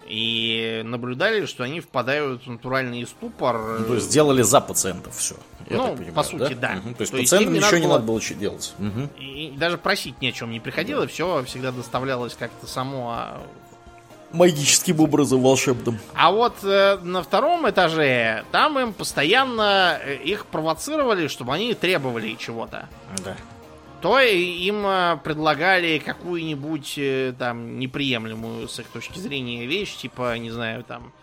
и наблюдали, что они впадают в натуральный ступор. Ну, то есть сделали за пациентов все. Ну, понимаю, по сути, да. да. Угу. То есть то пациентам ничего не надо было делать. Угу. И даже просить ни о чем не приходило, да. все всегда доставлялось как-то само а, магическим образом волшебным. А вот э, на втором этаже там им постоянно э, их провоцировали, чтобы они требовали чего-то. Да то им э, предлагали какую-нибудь э, там неприемлемую с их точки зрения вещь, типа, не знаю, там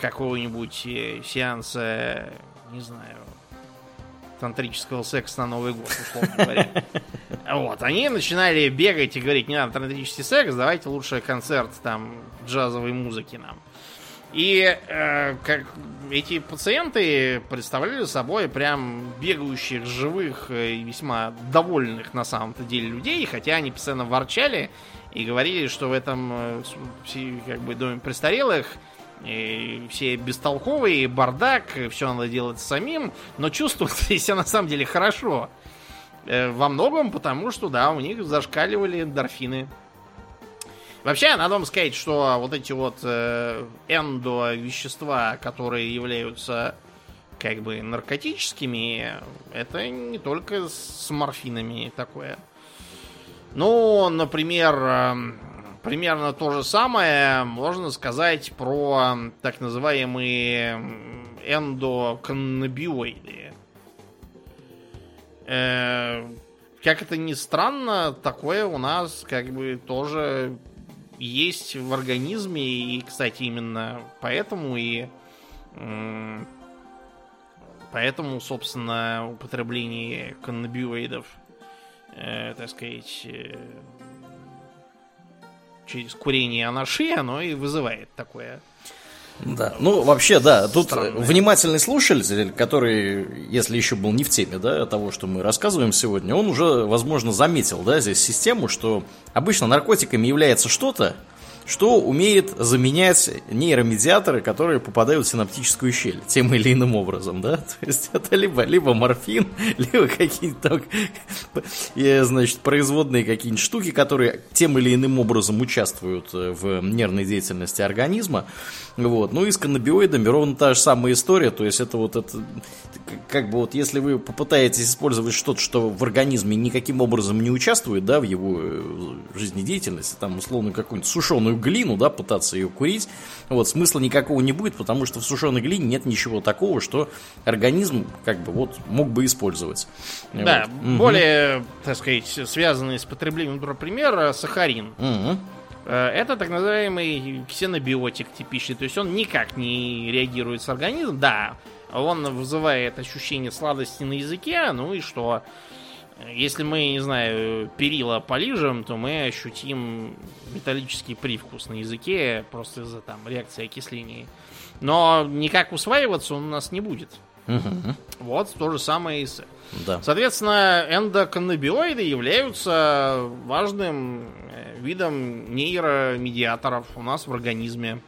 какого-нибудь сеанса, не знаю, тантрического секса на Новый год, условно говоря. <laughs> Вот, они начинали бегать и говорить, не надо тантрический секс, давайте лучше концерт там джазовой музыки нам. И э, как эти пациенты представляли собой прям бегающих, живых и весьма довольных на самом-то деле людей, хотя они постоянно ворчали и говорили, что в этом э, как бы доме престарелых и все бестолковые, бардак, все надо делать самим, но чувствуют <laughs> себя на самом деле хорошо. Э, во многом потому, что, да, у них зашкаливали эндорфины. Вообще, надо вам сказать, что вот эти вот э, эндо-вещества, которые являются как бы наркотическими, это не только с морфинами такое. Ну, например, э, примерно то же самое можно сказать про так называемые эндоканнабиоиды. Э, как это ни странно, такое у нас как бы тоже есть в организме, и, кстати, именно поэтому и Поэтому, собственно, употребление каннабиоидов, э, так сказать, э, через курение анаши, оно и вызывает такое да, ну вообще, да, тут Странное. внимательный слушатель, который, если еще был не в теме, да, того, что мы рассказываем сегодня, он уже, возможно, заметил, да, здесь систему, что обычно наркотиками является что-то, что умеет заменять нейромедиаторы, которые попадают в синаптическую щель тем или иным образом, да? <laughs> То есть это либо, либо морфин, <laughs> либо какие-то там, значит, производные какие-нибудь штуки, которые тем или иным образом участвуют э, в нервной деятельности организма. Вот. Ну и с каннабиоидами ровно та же самая история, то есть это вот это, как бы вот если вы попытаетесь использовать что-то, что в организме никаким образом не участвует, да, в его э, жизнедеятельности, там условно какую-нибудь сушеную глину, да, пытаться ее курить, вот, смысла никакого не будет, потому что в сушеной глине нет ничего такого, что организм, как бы, вот, мог бы использовать. Да, вот. более, угу. так сказать, связанный с потреблением, например, сахарин. Угу. Это так называемый ксенобиотик типичный, то есть он никак не реагирует с организмом, да, он вызывает ощущение сладости на языке, ну и что? Если мы, не знаю, перила полижем, то мы ощутим металлический привкус на языке просто из-за там реакции окисления. Но никак усваиваться он у нас не будет. Угу. Вот то же самое и с... Да. Соответственно, эндоканнабиоиды являются важным э, видом нейромедиаторов у нас в организме.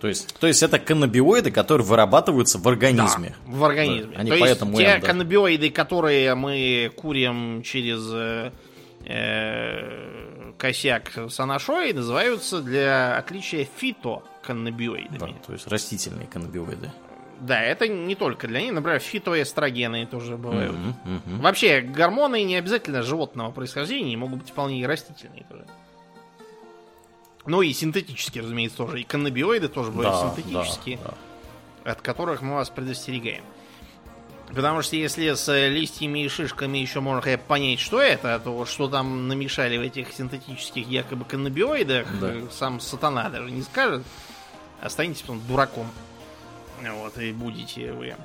То есть, то есть это каннабиоиды, которые вырабатываются в организме. Да, в организме. Да, они то поэтому есть те да. каннабиоиды, которые мы курим через э, э, косяк с анашой, называются для отличия фитоканнабиоидами. Да, то есть растительные каннабиоиды. Да, это не только для них. Например, фитоэстрогены тоже бывают. Mm-hmm, mm-hmm. Вообще, гормоны не обязательно животного происхождения, могут быть вполне и растительные тоже. Ну и синтетические, разумеется, тоже. И каннабиоиды тоже бывают да, синтетические, да, да. от которых мы вас предостерегаем. Потому что если с листьями и шишками еще можно понять, что это, то что там намешали в этих синтетических якобы каннабиоидах, да. сам сатана даже не скажет. Останетесь потом дураком. Вот, и будете вы.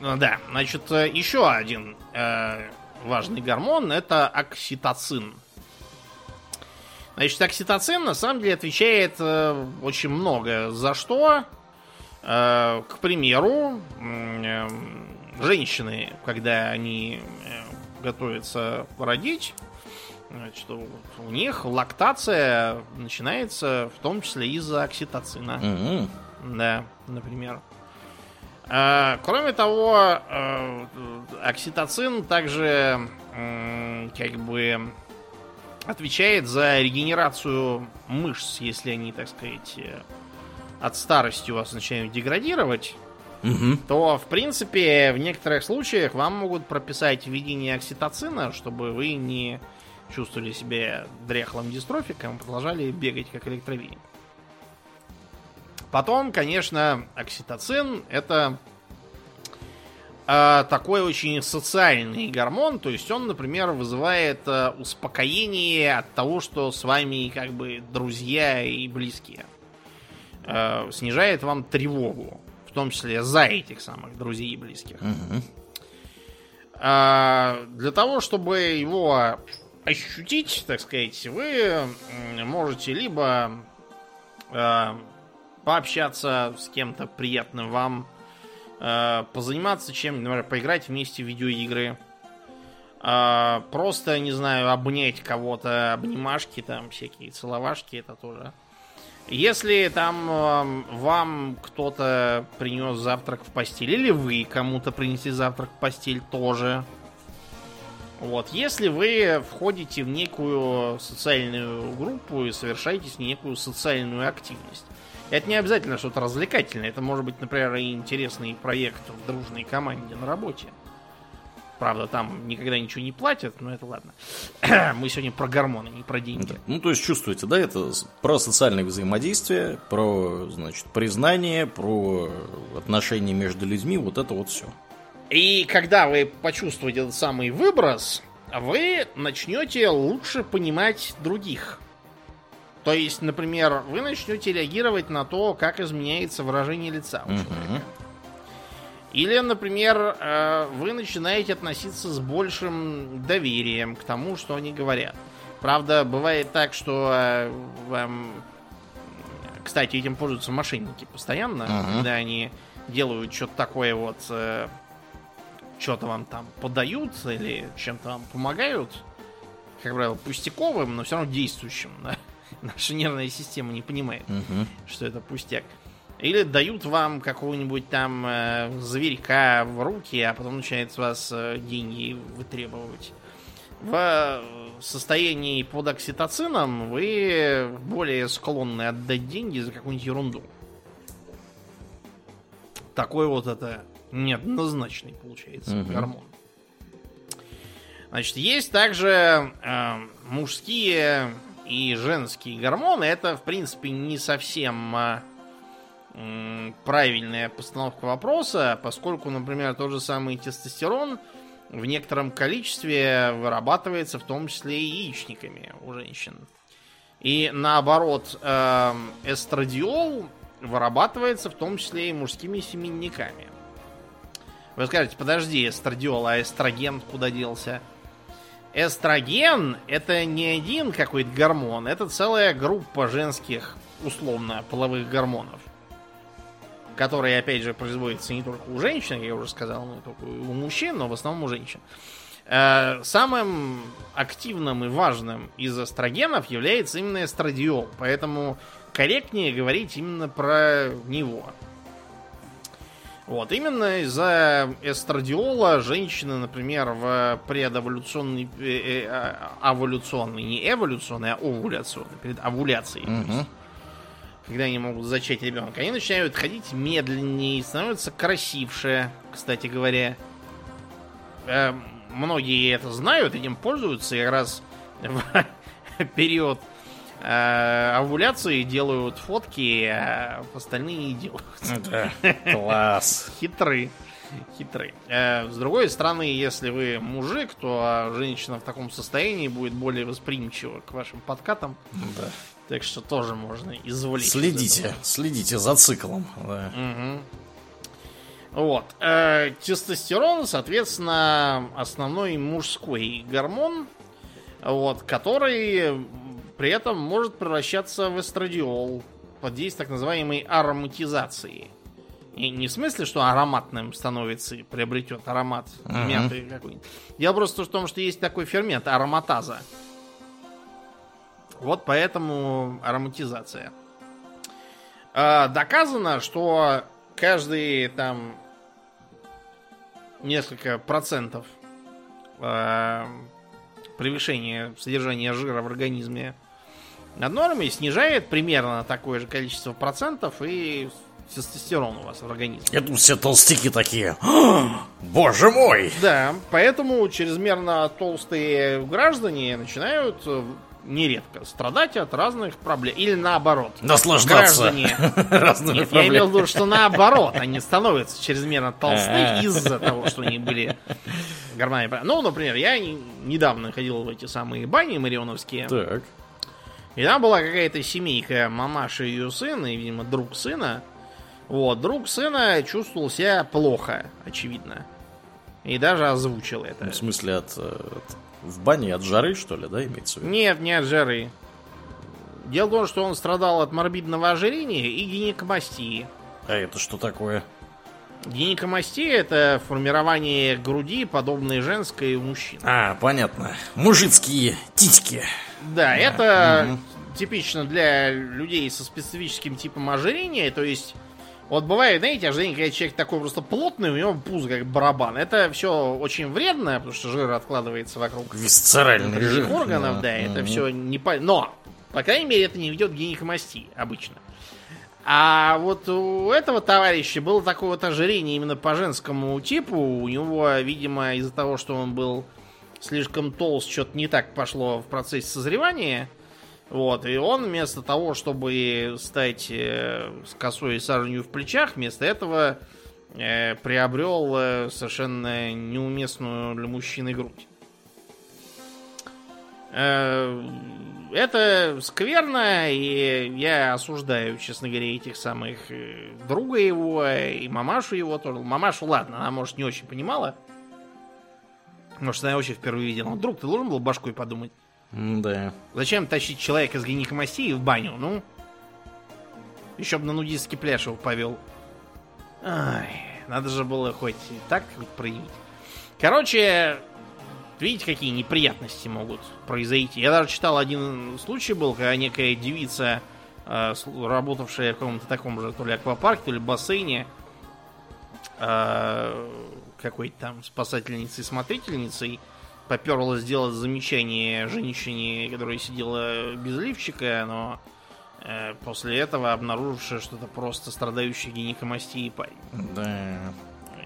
Ну да, значит, еще один э, важный гормон это окситоцин. Значит, окситоцин на самом деле отвечает э, очень много за что. Э, к примеру, э, женщины, когда они э, готовятся родить, значит, у них лактация начинается в том числе из-за окситоцина. Mm-hmm. Да, например. Э, кроме того, э, окситоцин также как бы отвечает за регенерацию мышц, если они, так сказать, э, от старости у вас начинают деградировать, угу. то, в принципе, в некоторых случаях вам могут прописать введение окситоцина, чтобы вы не чувствовали себя дряхлым дистрофиком, продолжали бегать как электровеник. Потом, конечно, окситоцин это такой очень социальный гормон, то есть он, например, вызывает э, успокоение от того, что с вами как бы друзья и близкие. Э, снижает вам тревогу, в том числе за этих самых друзей и близких. Угу. Э, для того, чтобы его ощутить, так сказать, вы можете либо э, пообщаться с кем-то приятным вам, э, позаниматься чем, например, поиграть вместе в видеоигры, э, просто, не знаю, обнять кого-то, обнимашки там всякие, целовашки, это тоже. Если там э, вам кто-то принес завтрак в постель, или вы кому-то принесли завтрак в постель, тоже. Вот, если вы входите в некую социальную группу и совершаете некую социальную активность. Это не обязательно что-то развлекательное. Это может быть, например, и интересный проект в дружной команде на работе. Правда, там никогда ничего не платят, но это ладно. <clears throat> Мы сегодня про гормоны, не про деньги. Ну, то есть, чувствуете, да, это про социальное взаимодействие, про, значит, признание, про отношения между людьми, вот это вот все. И когда вы почувствуете этот самый выброс, вы начнете лучше понимать других. То есть, например, вы начнете реагировать на то, как изменяется выражение лица у человека. Или, например, э, вы начинаете относиться с большим доверием к тому, что они говорят. Правда, бывает так, что э, вам... Кстати, этим пользуются мошенники постоянно, uh-huh. когда они делают что-то такое вот... Э, что-то вам там подают или чем-то вам помогают. Как правило, пустяковым, но все равно действующим. Да? Наша нервная система не понимает, uh-huh. что это пустяк. Или дают вам какого-нибудь там э, зверька в руки, а потом начинают с вас э, деньги вытребовать. В э, состоянии под окситоцином вы более склонны отдать деньги за какую-нибудь ерунду. Такой вот это неоднозначный получается угу. гормон. Значит, есть также э, мужские и женские гормоны. Это, в принципе, не совсем э, правильная постановка вопроса, поскольку, например, тот же самый тестостерон в некотором количестве вырабатывается в том числе и яичниками у женщин. И наоборот, эм, эстрадиол вырабатывается в том числе и мужскими семенниками. Вы скажете, подожди, эстрадиол, а эстроген куда делся? Эстроген это не один какой-то гормон, это целая группа женских, условно, половых гормонов которые, опять же, производятся не только у женщин, я уже сказал, но только у мужчин, но в основном у женщин. Э, самым активным и важным из эстрогенов является именно эстрадиол, поэтому корректнее говорить именно про него. Вот, именно из-за эстрадиола женщины, например, в предоволюционной, э, э, оволюционной, не эволюционной, а овуляционной, перед овуляцией, угу. то есть, когда они могут зачать ребенка, они начинают ходить медленнее, становятся красивше, кстати говоря. Э, многие это знают, этим пользуются, и как раз в <laughs> период э, овуляции делают фотки, а остальные не делают. Да, <laughs> класс. Хитры. Хитры. Э, с другой стороны, если вы мужик, то женщина в таком состоянии будет более восприимчива к вашим подкатам. Да. Так что тоже можно извлечь. Следите, следите за циклом. Да. Угу. Вот. Э, тестостерон, соответственно, основной мужской гормон, вот, который при этом может превращаться в эстрадиол под действием так называемой ароматизации. И не в смысле, что ароматным становится и приобретет аромат uh-huh. мяты какой-нибудь. Дело просто в том, что есть такой фермент ароматаза. Вот поэтому ароматизация. А, доказано, что каждый там несколько процентов а, превышения содержания жира в организме над нормой снижает примерно такое же количество процентов и тестостерон у вас в организме. Это все толстяки такие. <gasps> Боже мой! Да, поэтому чрезмерно толстые граждане начинают нередко страдать от разных проблем. Или наоборот. Наслаждаться. Граждане... <laughs> Нет, я имел в виду, что наоборот, они становятся чрезмерно толсты из-за того, что они были гормонами. Ну, например, я недавно ходил в эти самые бани марионовские. Так. И там была какая-то семейка, мамаша и ее сын, и, видимо, друг сына. Вот, друг сына чувствовал себя плохо, очевидно. И даже озвучил это. В смысле, от, от в бане от жары, что ли, да, имеется в виду? Нет, не от жары. Дело в том, что он страдал от морбидного ожирения и гинекомастии. А это что такое? Гинекомастия это формирование груди, подобной женской у мужчин. А, понятно. Мужицкие титьки. Да, это угу. типично для людей со специфическим типом ожирения, то есть вот бывает, знаете, ожирение, когда человек такой просто плотный, у него пузо как барабан. Это все очень вредно, потому что жир откладывается вокруг Висцеральный жир. органов, да, да mm-hmm. это все не по... Но, по крайней мере, это не ведет к гинекомастии обычно. А вот у этого товарища было такое вот ожирение именно по женскому типу. У него, видимо, из-за того, что он был слишком толст, что-то не так пошло в процессе созревания – вот, и он вместо того, чтобы стать э, с косой саженью в плечах, вместо этого э, приобрел э, совершенно неуместную для мужчины грудь. Э, это скверно, и я осуждаю, честно говоря, этих самых э, друга его и мамашу его тоже. Мамашу, ладно, она, может, не очень понимала. Может, она вообще впервые видела. Но друг, ты должен был башкой подумать. Да. Зачем тащить человека с гинекомастией в баню? Ну, еще бы на нудистский пляж его повел. Ай, надо же было хоть так хоть проявить. Короче, видите, какие неприятности могут произойти. Я даже читал один случай был, когда некая девица, э, работавшая в каком-то таком же то ли аквапарке, то ли бассейне, э, какой-то там спасательницей-смотрительницей, поперла сделать замечание женщине, которая сидела без лифчика, но э, после этого обнаружившая что-то просто страдающий гинекомастией парень. Да.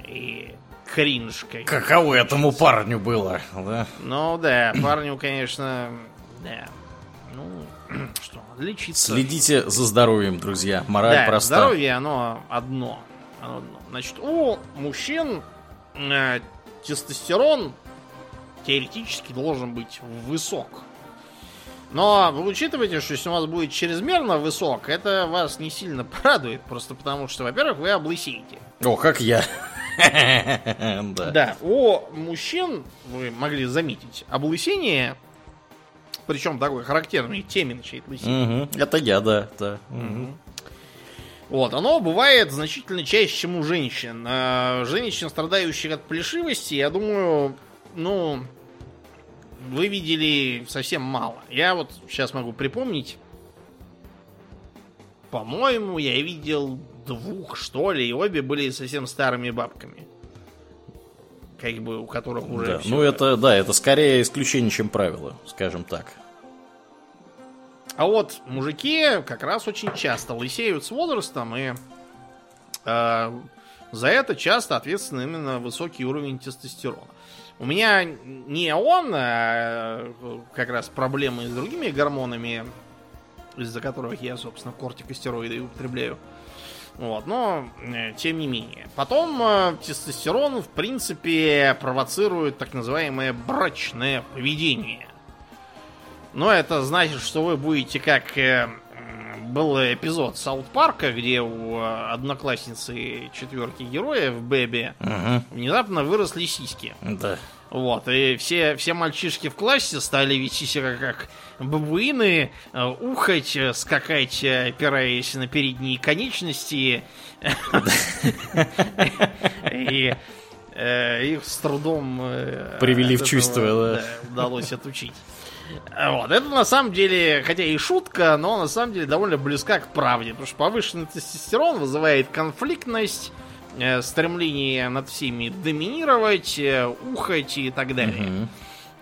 И кринж. Как Каково этому парню было, да? Ну да, парню, конечно, да. Ну, <clears throat> что, лечиться. Следите за здоровьем, друзья. Мораль да, проста. здоровье, оно одно. Оно одно. Значит, у мужчин э, тестостерон теоретически должен быть высок. Но вы учитываете, что если у вас будет чрезмерно высок, это вас не сильно <laughs> порадует, просто потому что, во-первых, вы облысеете. О, как я. <laughs> Да. Да, у мужчин, вы могли заметить, облысение, причем такой характерный, теменчий лысение. Это я, да. да. Вот, оно бывает значительно чаще, чем у женщин. А, женщин, страдающих от плешивости, я думаю, ну, вы видели совсем мало. Я вот сейчас могу припомнить. По-моему, я видел двух, что ли, и обе были совсем старыми бабками. Как бы у которых уже. Да. Ну, это, да, это скорее исключение, чем правило, скажем так. А вот мужики как раз очень часто лысеют с возрастом, и э, за это часто ответственен именно высокий уровень тестостерона. У меня не он, а как раз проблемы с другими гормонами, из-за которых я, собственно, кортикостероиды употребляю. Вот, но э, тем не менее. Потом э, тестостерон, в принципе, провоцирует так называемое брачное поведение. Но это значит, что вы будете как э, был эпизод Саут Парка, где у одноклассницы четверки героев Бэби угу. внезапно выросли сиськи. Да. Вот, и все, все мальчишки в классе стали вести себя как бабуины, э, ухать, э, скакать, э, опираясь на передние конечности. И их с трудом... Привели в чувство, да. Удалось отучить. Вот. Это на самом деле, хотя и шутка, но на самом деле довольно близка к правде. Потому что повышенный тестостерон вызывает конфликтность, э, стремление над всеми доминировать, э, ухать и так далее. Угу.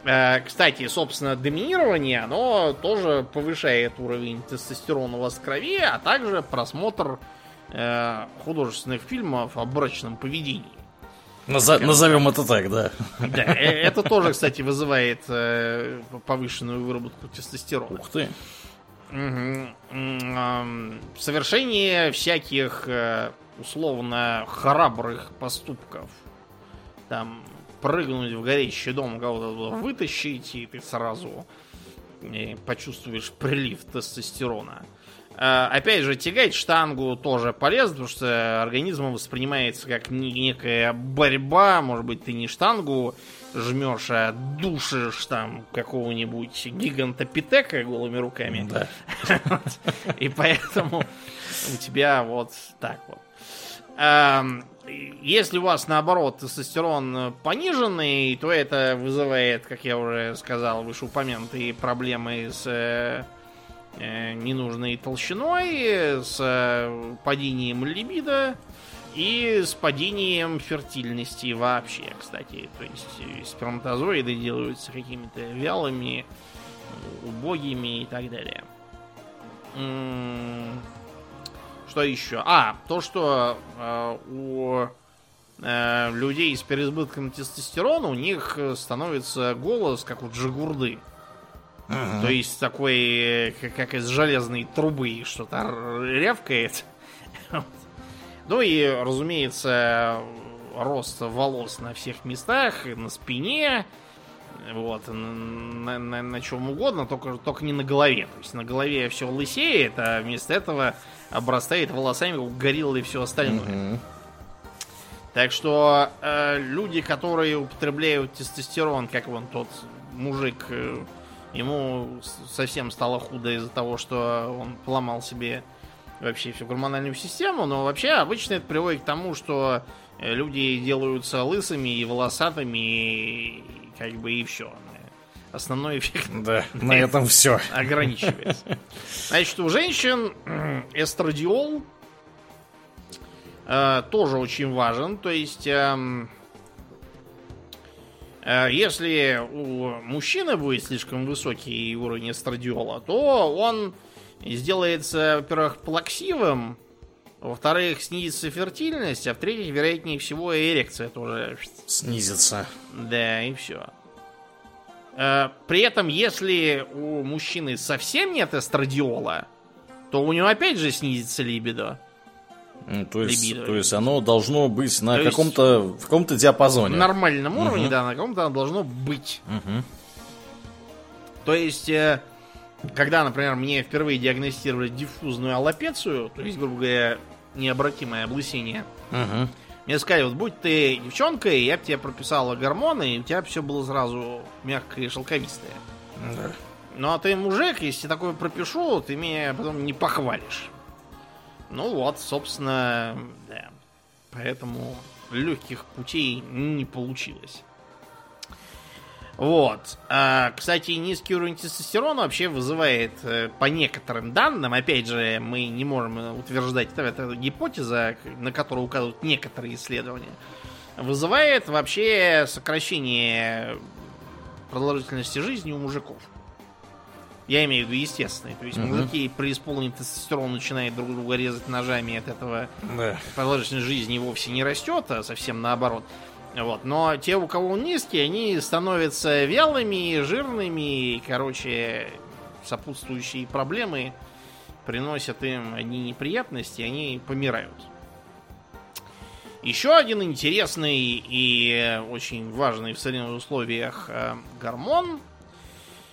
Э, кстати, собственно, доминирование, оно тоже повышает уровень тестостерона у вас в крови, а также просмотр э, художественных фильмов о брачном поведении. Наза- назовем это так, да. Да, э, это тоже, кстати, вызывает э, повышенную выработку тестостерона. Ух ты. Угу. Совершение всяких э, условно храбрых поступков. Там прыгнуть в горящий дом, кого-то вытащить, и ты сразу почувствуешь прилив тестостерона. Э, опять же, тягать штангу тоже полезно, потому что организмом воспринимается как некая борьба. Может быть, ты не штангу жмешь, а душишь там какого-нибудь гиганта Питека голыми руками. Да. <laughs> И поэтому у тебя вот так вот. Эм, если у вас, наоборот, тестостерон пониженный, то это вызывает, как я уже сказал, вышеупомянутые проблемы с э, Э, ненужной толщиной, с э, падением либидо и с падением фертильности вообще, кстати. То есть э, сперматозоиды делаются какими-то вялыми, убогими и так далее. Что еще? А, то, что э, у э, людей с переизбытком тестостерона у них становится голос, как у джигурды. Ага. То есть такой, как, как из железной трубы что-то рявкает. <laughs> Ну и, разумеется, рост волос на всех местах, на спине, Вот, на, на, на чем угодно, только, только не на голове. То есть на голове все лысеет, а вместо этого обрастает волосами, как гориллы и все остальное. Угу. Так что э, люди, которые употребляют тестостерон, как вон тот мужик, э, ему совсем стало худо из-за того, что он поломал себе вообще всю гормональную систему, но вообще обычно это приводит к тому, что э, люди делаются лысыми и волосатыми, и как бы и все. Основной эффект да, <laughs> на этом все <laughs> ограничивается. Значит, у женщин эстрадиол э, тоже очень важен. То есть, э, э, если у мужчины будет слишком высокий уровень эстрадиола, то он сделается, во-первых, плаксивым, во-вторых, снизится фертильность, а в-третьих, вероятнее всего, эрекция тоже снизится. Да, и все. Э, при этом, если у мужчины совсем нет эстрадиола, то у него опять же снизится либидо. То, есть, либидо. то есть оно должно быть на каком-то в каком-то диапазоне. В нормальном уровне, угу. да, на каком-то оно должно быть. Угу. То есть э, когда, например, мне впервые диагностировали диффузную аллопецию, то есть, грубо говоря, необратимое облысение, угу. мне сказали, вот будь ты девчонкой, я бы тебе прописала гормоны, и у тебя все было сразу мягкое и шелковистое. Да. Ну а ты мужик, если такое пропишу, ты меня потом не похвалишь. Ну вот, собственно, да. Поэтому легких путей не получилось. Вот. А, кстати, низкий уровень тестостерона вообще вызывает, э, по некоторым данным, опять же, мы не можем утверждать, это, это гипотеза, на которую указывают некоторые исследования, вызывает вообще сокращение продолжительности жизни у мужиков. Я имею в виду естественные. То есть угу. мужики при исполнении тестостерона начинают друг друга резать ножами, от этого да. продолжительность жизни вовсе не растет, а совсем наоборот. Вот. Но те, у кого он низкий, они становятся вялыми, жирными, и, короче, сопутствующие проблемы приносят им одни неприятности, они помирают. Еще один интересный и очень важный в современных условиях э, гормон,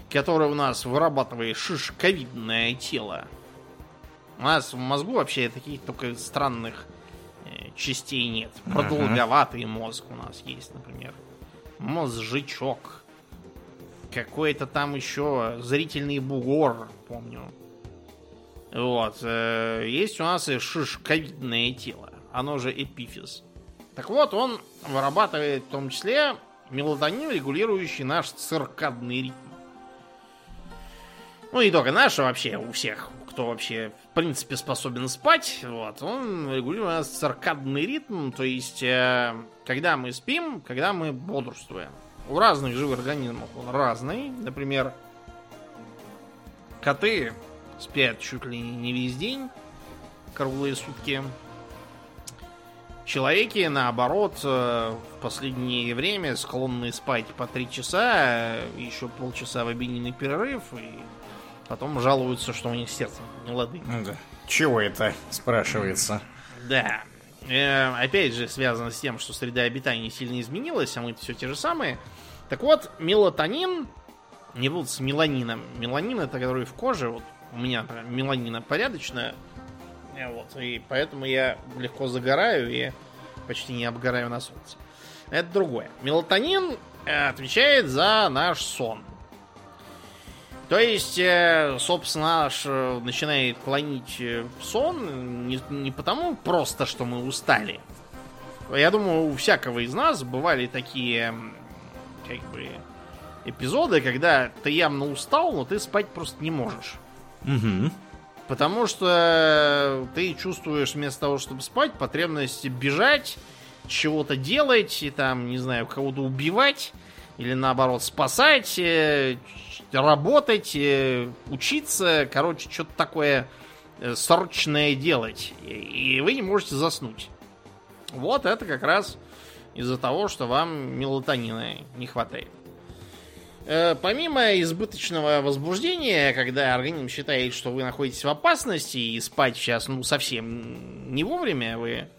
который у нас вырабатывает шишковидное тело. У нас в мозгу вообще таких только странных частей нет. Продолговатый ага. мозг у нас есть, например. Мозжечок. Какой-то там еще зрительный бугор, помню. Вот. Э, есть у нас и шишковидное тело. Оно же эпифиз. Так вот, он вырабатывает в том числе мелатонин, регулирующий наш циркадный ритм. Ну, и только наш, а вообще у всех кто вообще в принципе способен спать, вот, он регулирует циркадный ритм, то есть э, когда мы спим, когда мы бодрствуем. У разных живых организмов он разный. Например, коты спят чуть ли не весь день, круглые сутки. Человеки, наоборот, э, в последнее время склонны спать по три часа, э, еще полчаса в обеденный перерыв и Потом жалуются, что у них сердце не лады. Да. Чего это, спрашивается? Да. Э, опять же, связано с тем, что среда обитания сильно изменилась, а мы все те же самые. Так вот, мелатонин, не будут с меланином. Меланин это который в коже, вот у меня меланина порядочная, э, вот, и поэтому я легко загораю и почти не обгораю на солнце. Это другое. Мелатонин э, отвечает за наш сон. То есть, э, собственно, аж э, начинает клонить э, сон не, не потому просто, что мы устали. Я думаю, у всякого из нас бывали такие, как бы, эпизоды, когда ты явно устал, но ты спать просто не можешь. Угу. Потому что ты чувствуешь вместо того, чтобы спать, потребность бежать, чего-то делать, и там, не знаю, кого-то убивать, или наоборот спасать, работать, э, учиться, короче, что-то такое э, срочное делать. И вы не можете заснуть. Вот это как раз из-за того, что вам мелатонина не хватает. Э, помимо избыточного возбуждения, когда организм считает, что вы находитесь в опасности и спать сейчас ну совсем не вовремя, вы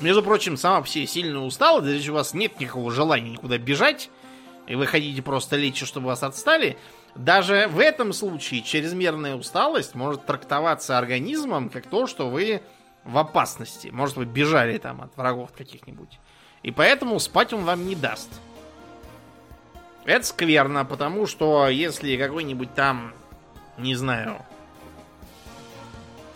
между прочим, сама все сильно устала, здесь у вас нет никакого желания никуда бежать, и вы хотите просто лечь, чтобы вас отстали, даже в этом случае чрезмерная усталость может трактоваться организмом как то, что вы в опасности. Может, вы бежали там от врагов каких-нибудь. И поэтому спать он вам не даст. Это скверно, потому что если какой-нибудь там, не знаю,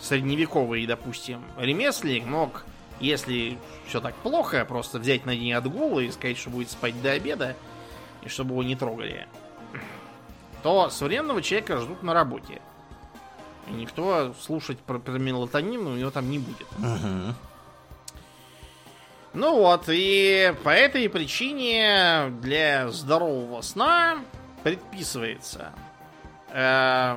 средневековый, допустим, ремесленник мог, если все так плохо, просто взять на день отгул и сказать, что будет спать до обеда, и чтобы его не трогали, то современного человека ждут на работе. И никто слушать про, про мелатонин у него там не будет. Угу. Ну вот, и по этой причине для здорового сна предписывается, э,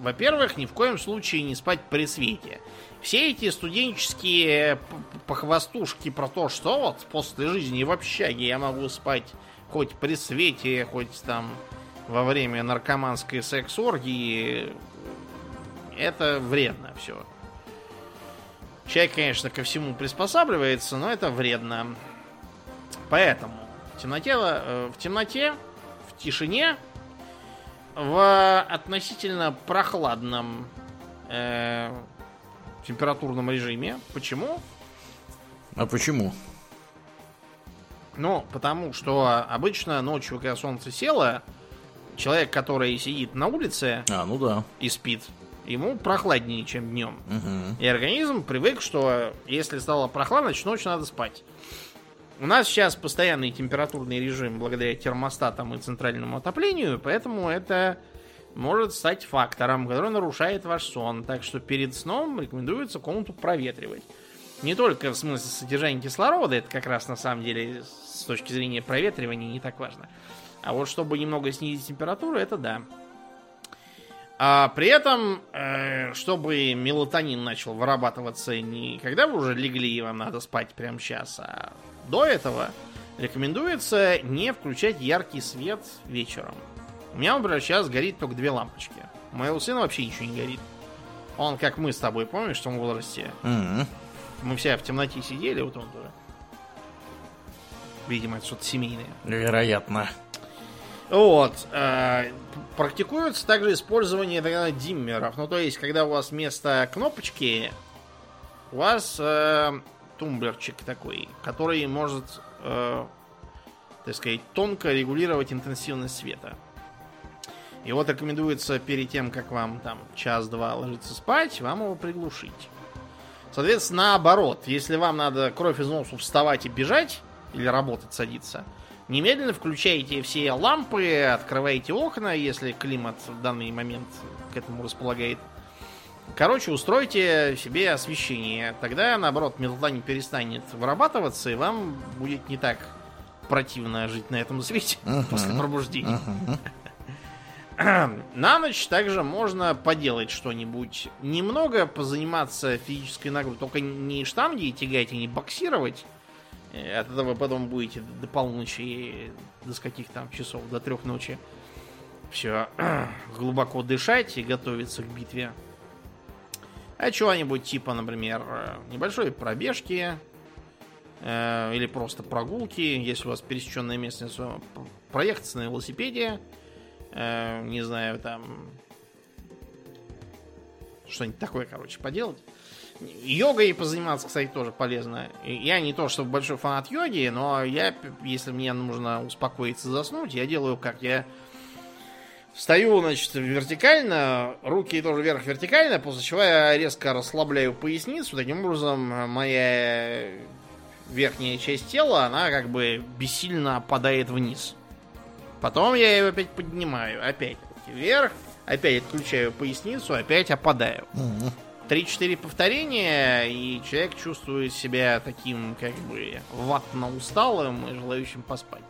во-первых, ни в коем случае не спать при свете. Все эти студенческие похвастушки про то, что вот после жизни в общаге я могу спать хоть при свете, хоть там во время наркоманской секс-оргии, это вредно все. Человек, конечно, ко всему приспосабливается, но это вредно. Поэтому в темноте, э, в темноте, в тишине, в относительно прохладном э, температурном режиме. Почему? А почему? Ну, потому что обычно ночью, когда солнце село, человек, который сидит на улице а, ну да. и спит, ему прохладнее, чем днем. Угу. И организм привык, что если стало прохладно, значит ночью надо спать. У нас сейчас постоянный температурный режим благодаря термостатам и центральному отоплению, поэтому это может стать фактором, который нарушает ваш сон. Так что перед сном рекомендуется комнату проветривать. Не только в смысле содержания кислорода, это как раз на самом деле с точки зрения проветривания не так важно. А вот чтобы немного снизить температуру, это да. А при этом, э, чтобы мелатонин начал вырабатываться не когда вы уже легли и вам надо спать прямо сейчас, а до этого рекомендуется не включать яркий свет вечером. У меня, например, сейчас горит только две лампочки. У моего сына вообще ничего не горит. Он, как мы с тобой, помнишь, в том возрасте? Угу. Мы все в темноте сидели, вот он тоже. Видимо, это что-то семейное. Вероятно. Вот. Э, практикуется также использование тогда диммеров. Ну, то есть, когда у вас вместо кнопочки у вас э, тумблерчик такой, который может, э, так сказать, тонко регулировать интенсивность света. И вот рекомендуется перед тем, как вам там час-два ложиться спать, вам его приглушить. Соответственно, наоборот, если вам надо кровь из носу вставать и бежать, или работать садиться, немедленно включайте все лампы, открывайте окна, если климат в данный момент к этому располагает. Короче, устройте себе освещение. Тогда, наоборот, мелатонин перестанет вырабатываться, и вам будет не так противно жить на этом свете uh-huh. после пробуждения. Uh-huh. <clears throat> На ночь также можно поделать что-нибудь. Немного позаниматься физической нагрузкой. Только не штанги тягать и не боксировать. Э, от этого потом будете до полуночи, до скольких там часов, до трех ночи. Все, <clears throat> глубоко дышать и готовиться к битве. А чего-нибудь типа, например, небольшой пробежки, э, или просто прогулки, если у вас пересеченная местность, проехаться на велосипеде, э, не знаю, там что-нибудь такое, короче, поделать. Йогой позаниматься, кстати, тоже полезно. Я не то, чтобы большой фанат йоги, но я, если мне нужно успокоиться, заснуть, я делаю как? Я встаю, значит, вертикально, руки тоже вверх вертикально, после чего я резко расслабляю поясницу. Таким образом, моя верхняя часть тела, она как бы бессильно опадает вниз. Потом я ее опять поднимаю, опять вверх, опять отключаю поясницу, опять опадаю. Три-четыре повторения, и человек чувствует себя таким, как бы, ватно усталым и желающим поспать.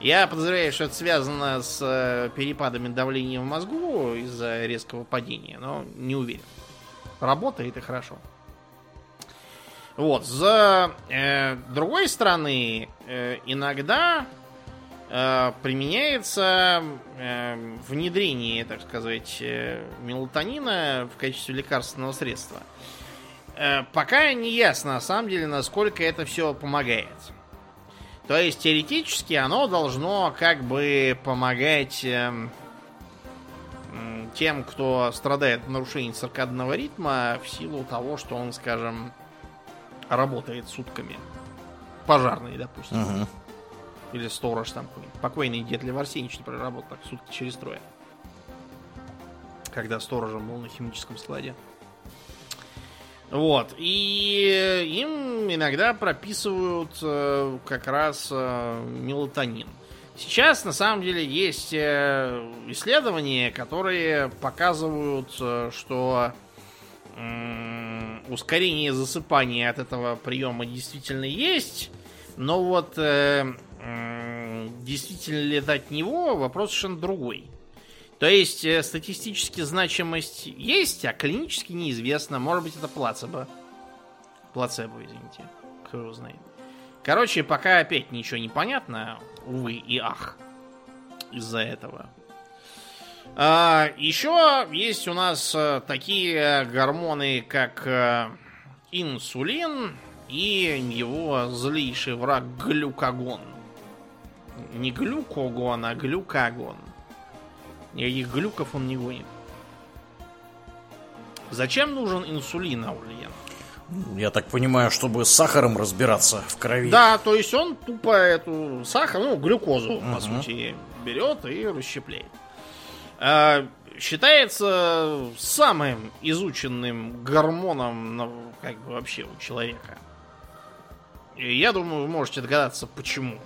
Я подозреваю, что это связано с э, перепадами давления в мозгу из-за резкого падения, но не уверен. Работает и хорошо. Вот, с э, другой стороны, э, иногда применяется э, внедрение, так сказать, э, мелатонина в качестве лекарственного средства. Пока не ясно, на самом деле, насколько это все помогает. То есть теоретически оно должно как бы помогать тем, кто страдает от нарушений циркадного ритма в силу того, что он, скажем, работает сутками. Пожарный, допустим. Угу. Или сторож там какой-нибудь. Покойный дед Лев Арсеньевич, например, работал так сутки через трое. Когда сторожем был на химическом складе. Вот. И им иногда прописывают э, как раз э, мелатонин. Сейчас на самом деле есть э, исследования, которые показывают, э, что ускорение засыпания от этого приема действительно есть, но вот действительно ли это него, вопрос совершенно другой. То есть э, статистически значимость есть, а клинически неизвестно. Может быть, это плацебо. Плацебо, извините. Кто его знает. Короче, пока опять ничего не понятно, увы и ах, из-за этого. А, еще есть у нас э, такие гормоны, как э, инсулин и его злейший враг глюкагон. Не глюкогон, а глюкагон. Никаких глюков он не гонит. Зачем нужен инсулин, Аульен? Я так понимаю, чтобы с сахаром разбираться в крови. Да, то есть он тупо эту сахар, ну, глюкозу, угу. по сути, берет и расщепляет. А, считается самым изученным гормоном ну, как бы вообще у человека. И я думаю, вы можете догадаться, почему.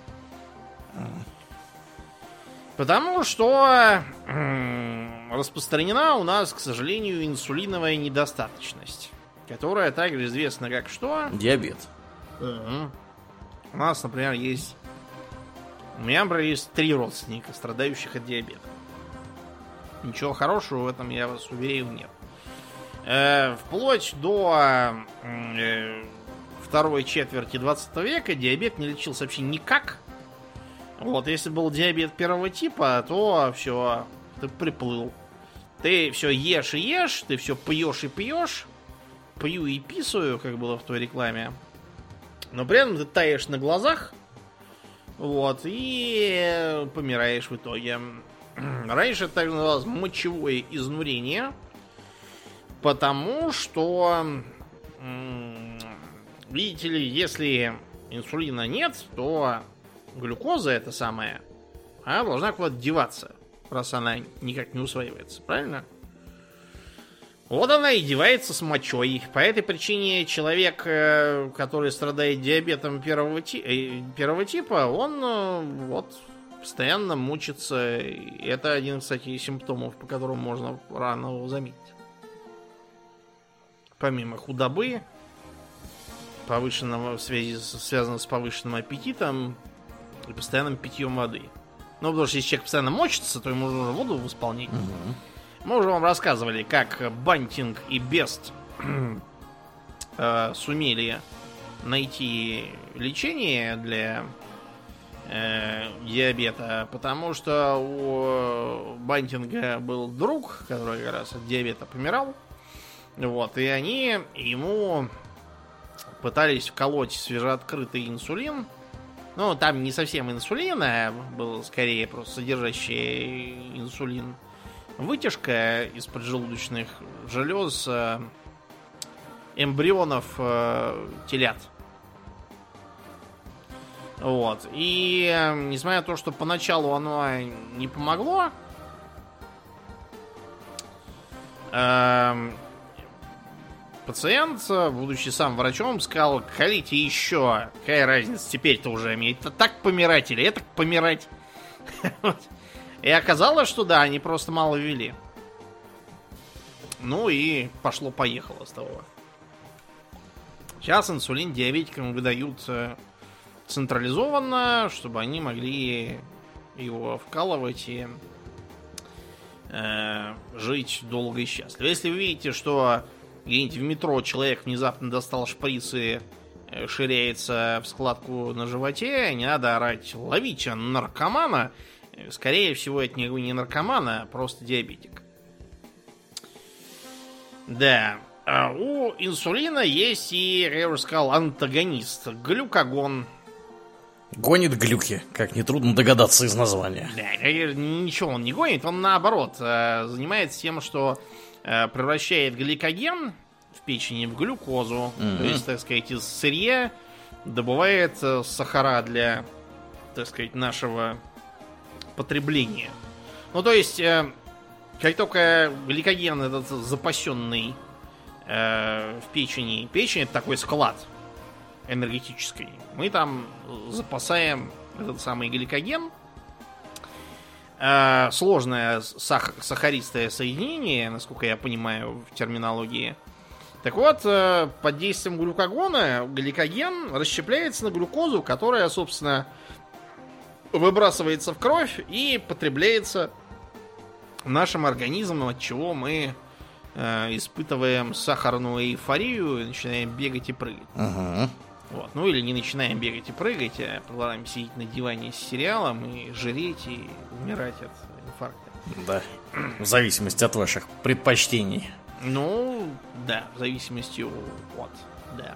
Потому что распространена у нас, к сожалению, инсулиновая недостаточность, которая также известна как что? Диабет. Угу. У нас, например, есть... У меня, например, есть три родственника, страдающих от диабета. Ничего хорошего в этом, я вас уверяю, нет. Э, вплоть до э, второй четверти 20 века диабет не лечился вообще никак. Вот, если был диабет первого типа, то все, ты приплыл. Ты все ешь и ешь, ты все пьешь и пьешь. Пью и писаю, как было в той рекламе. Но при этом ты таешь на глазах. Вот, и помираешь в итоге. <clears throat> Раньше это так называлось мочевое изнурение. Потому что, видите ли, если инсулина нет, то глюкоза это самая, она должна куда-то деваться, раз она никак не усваивается, правильно? Вот она и девается с мочой. По этой причине человек, э, который страдает диабетом первого, ти э, первого типа, он э, вот постоянно мучится. Это один, кстати, из симптомов, по которым можно рано его заметить. Помимо худобы, повышенного в связи с, связано с повышенным аппетитом, и постоянным питьем воды. Ну, потому что если человек постоянно мочится, то ему нужно воду восполнить. Угу. Мы уже вам рассказывали, как Бантинг и Бест э, сумели найти лечение для э, диабета, потому что у Бантинга был друг, который как раз от диабета помирал. Вот, и они ему пытались вколоть свежеоткрытый инсулин ну, там не совсем инсулин, а был скорее просто содержащий инсулин. Вытяжка из поджелудочных желез э, эмбрионов э, телят. Вот. И э, несмотря на то, что поначалу оно не помогло, э, Пациент, будучи сам врачом, сказал, колите еще. Какая разница, теперь-то уже имеет. Так помирать или это помирать? <laughs> И оказалось, что да, они просто мало ввели. Ну и пошло-поехало с того. Сейчас инсулин диабетикам выдают э, централизованно, чтобы они могли его вкалывать и э, жить долго и счастливо. Если вы видите, что где-нибудь в метро человек внезапно достал шприц и э, ширяется в складку на животе, не надо орать «ловите наркомана», скорее всего, это не наркоман, а просто диабетик. Да, а у инсулина есть и, я уже сказал, антагонист, глюкагон. Гонит глюки, как нетрудно догадаться из названия. Да, ничего он не гонит, он наоборот э, занимается тем, что э, превращает гликоген в печени в глюкозу. Mm-hmm. То есть, так сказать, из сырья добывает э, сахара для, так сказать, нашего потребления. Ну, то есть, как только гликоген этот запасенный в печени, печень это такой склад энергетической, мы там запасаем этот самый гликоген. Э, сложное сах сахаристое соединение, насколько я понимаю в терминологии. Так вот, э, под действием глюкогона гликоген расщепляется на глюкозу, которая, собственно, выбрасывается в кровь и потребляется нашим организмом, от чего мы э, испытываем сахарную эйфорию и начинаем бегать и прыгать. Ага. Вот. Ну или не начинаем бегать и прыгать, а продолжаем сидеть на диване с сериалом и жреть и умирать от инфаркта. Да. В зависимости от ваших предпочтений. Ну, да, в зависимости от, да.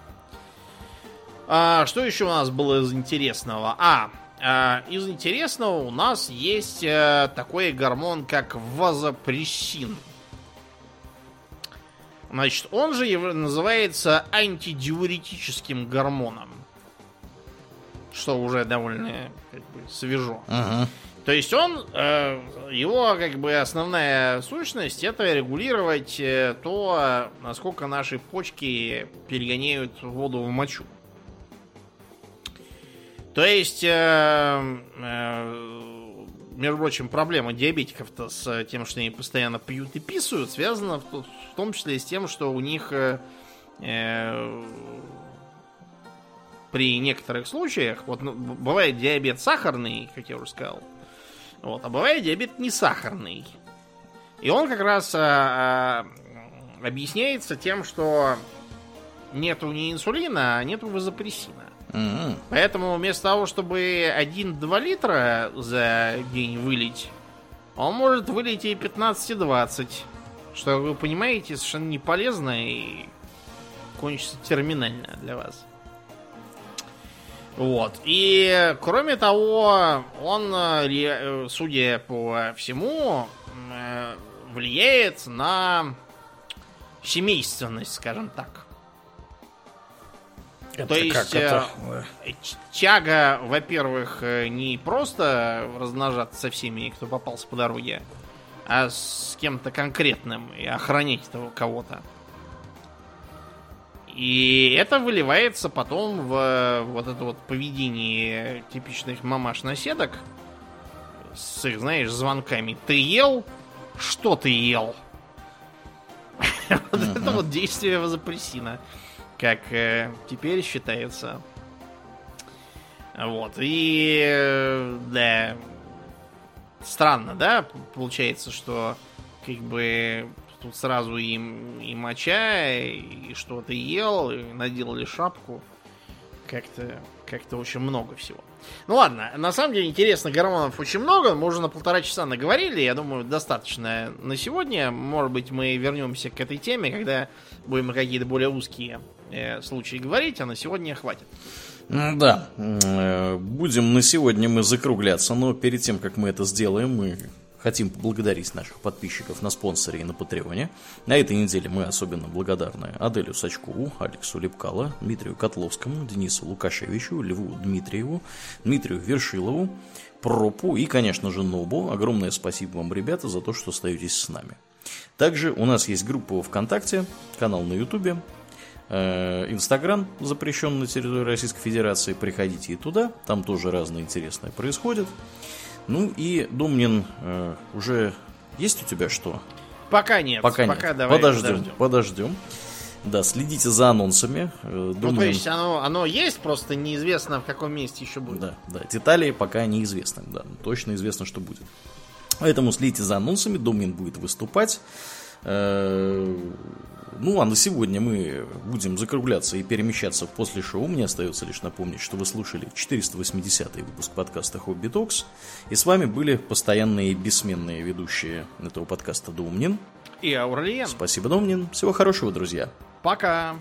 А, что еще у нас было из интересного? А, а из интересного у нас есть а, такой гормон, как вазопрессин. Значит, он же называется антидиуретическим гормоном. Что уже довольно как бы, свежо. Ага. То есть он, э, его как бы основная сущность это регулировать э, то, насколько наши почки перегоняют воду в мочу. То есть э, между прочим, проблема диабетиков-то с тем, что они постоянно пьют и писают, связана в, в том числе с тем, что у них э, э, при некоторых случаях, вот ну, бывает диабет сахарный, как я уже сказал, вот, а бывает диабет не сахарный. И он как раз а, а, объясняется тем, что нету ни инсулина, а нету вазопрессина. Mm-hmm. Поэтому вместо того, чтобы 1-2 литра за день вылить, он может вылить и 15-20. Что, вы понимаете, совершенно не полезно и кончится терминально для вас. Вот. И, кроме того, он, э, судя по всему, э, влияет на семейственность, скажем так. Это То есть это? Э, тяга, во-первых, э, не просто размножаться со всеми, кто попался по дороге, а с кем-то конкретным и охранять этого кого-то. И это выливается потом в вот это вот поведение типичных мамаш-наседок с их, знаешь, звонками. Ты ел? Что ты ел? <laughs> Вот это вот действие вазопрессина как э, теперь считается. Вот. И э, да, странно, да, получается, что как бы тут сразу им и моча, и что-то ел, и наделали шапку. Как-то как-то очень много всего. Ну ладно, на самом деле интересно, гормонов очень много. Мы уже на полтора часа наговорили. Я думаю, достаточно на сегодня. Может быть, мы вернемся к этой теме, когда будем какие-то более узкие э, случаи говорить, а на сегодня хватит. Да, э, будем на сегодня мы закругляться, но перед тем, как мы это сделаем, мы Хотим поблагодарить наших подписчиков на спонсоре и на Патреоне. На этой неделе мы особенно благодарны Аделю Сачкову, Алексу Лепкало, Дмитрию Котловскому, Денису Лукашевичу, Льву Дмитриеву, Дмитрию Вершилову, Пропу и, конечно же, Нобу. Огромное спасибо вам, ребята, за то, что остаетесь с нами. Также у нас есть группа ВКонтакте, канал на Ютубе, Инстаграм запрещен на территории Российской Федерации. Приходите и туда, там тоже разное интересное происходит. Ну и, Думнин, э, уже есть у тебя что? Пока нет. Пока, Пока нет. Давай подождем, подождем. Подождем. Да, следите за анонсами. Думаем... Ну, то есть оно, оно есть, просто неизвестно, в каком месте еще будет. Да, да. Детали пока неизвестны, да. Точно известно, что будет. Поэтому следите за анонсами. Домнин будет выступать. Ну, а на сегодня мы будем закругляться и перемещаться после шоу. Мне остается лишь напомнить, что вы слушали 480-й выпуск подкаста Хобби Токс. И с вами были постоянные и бессменные ведущие этого подкаста Думнин и Аурлиен. Спасибо, Думнин. Всего хорошего, друзья. Пока.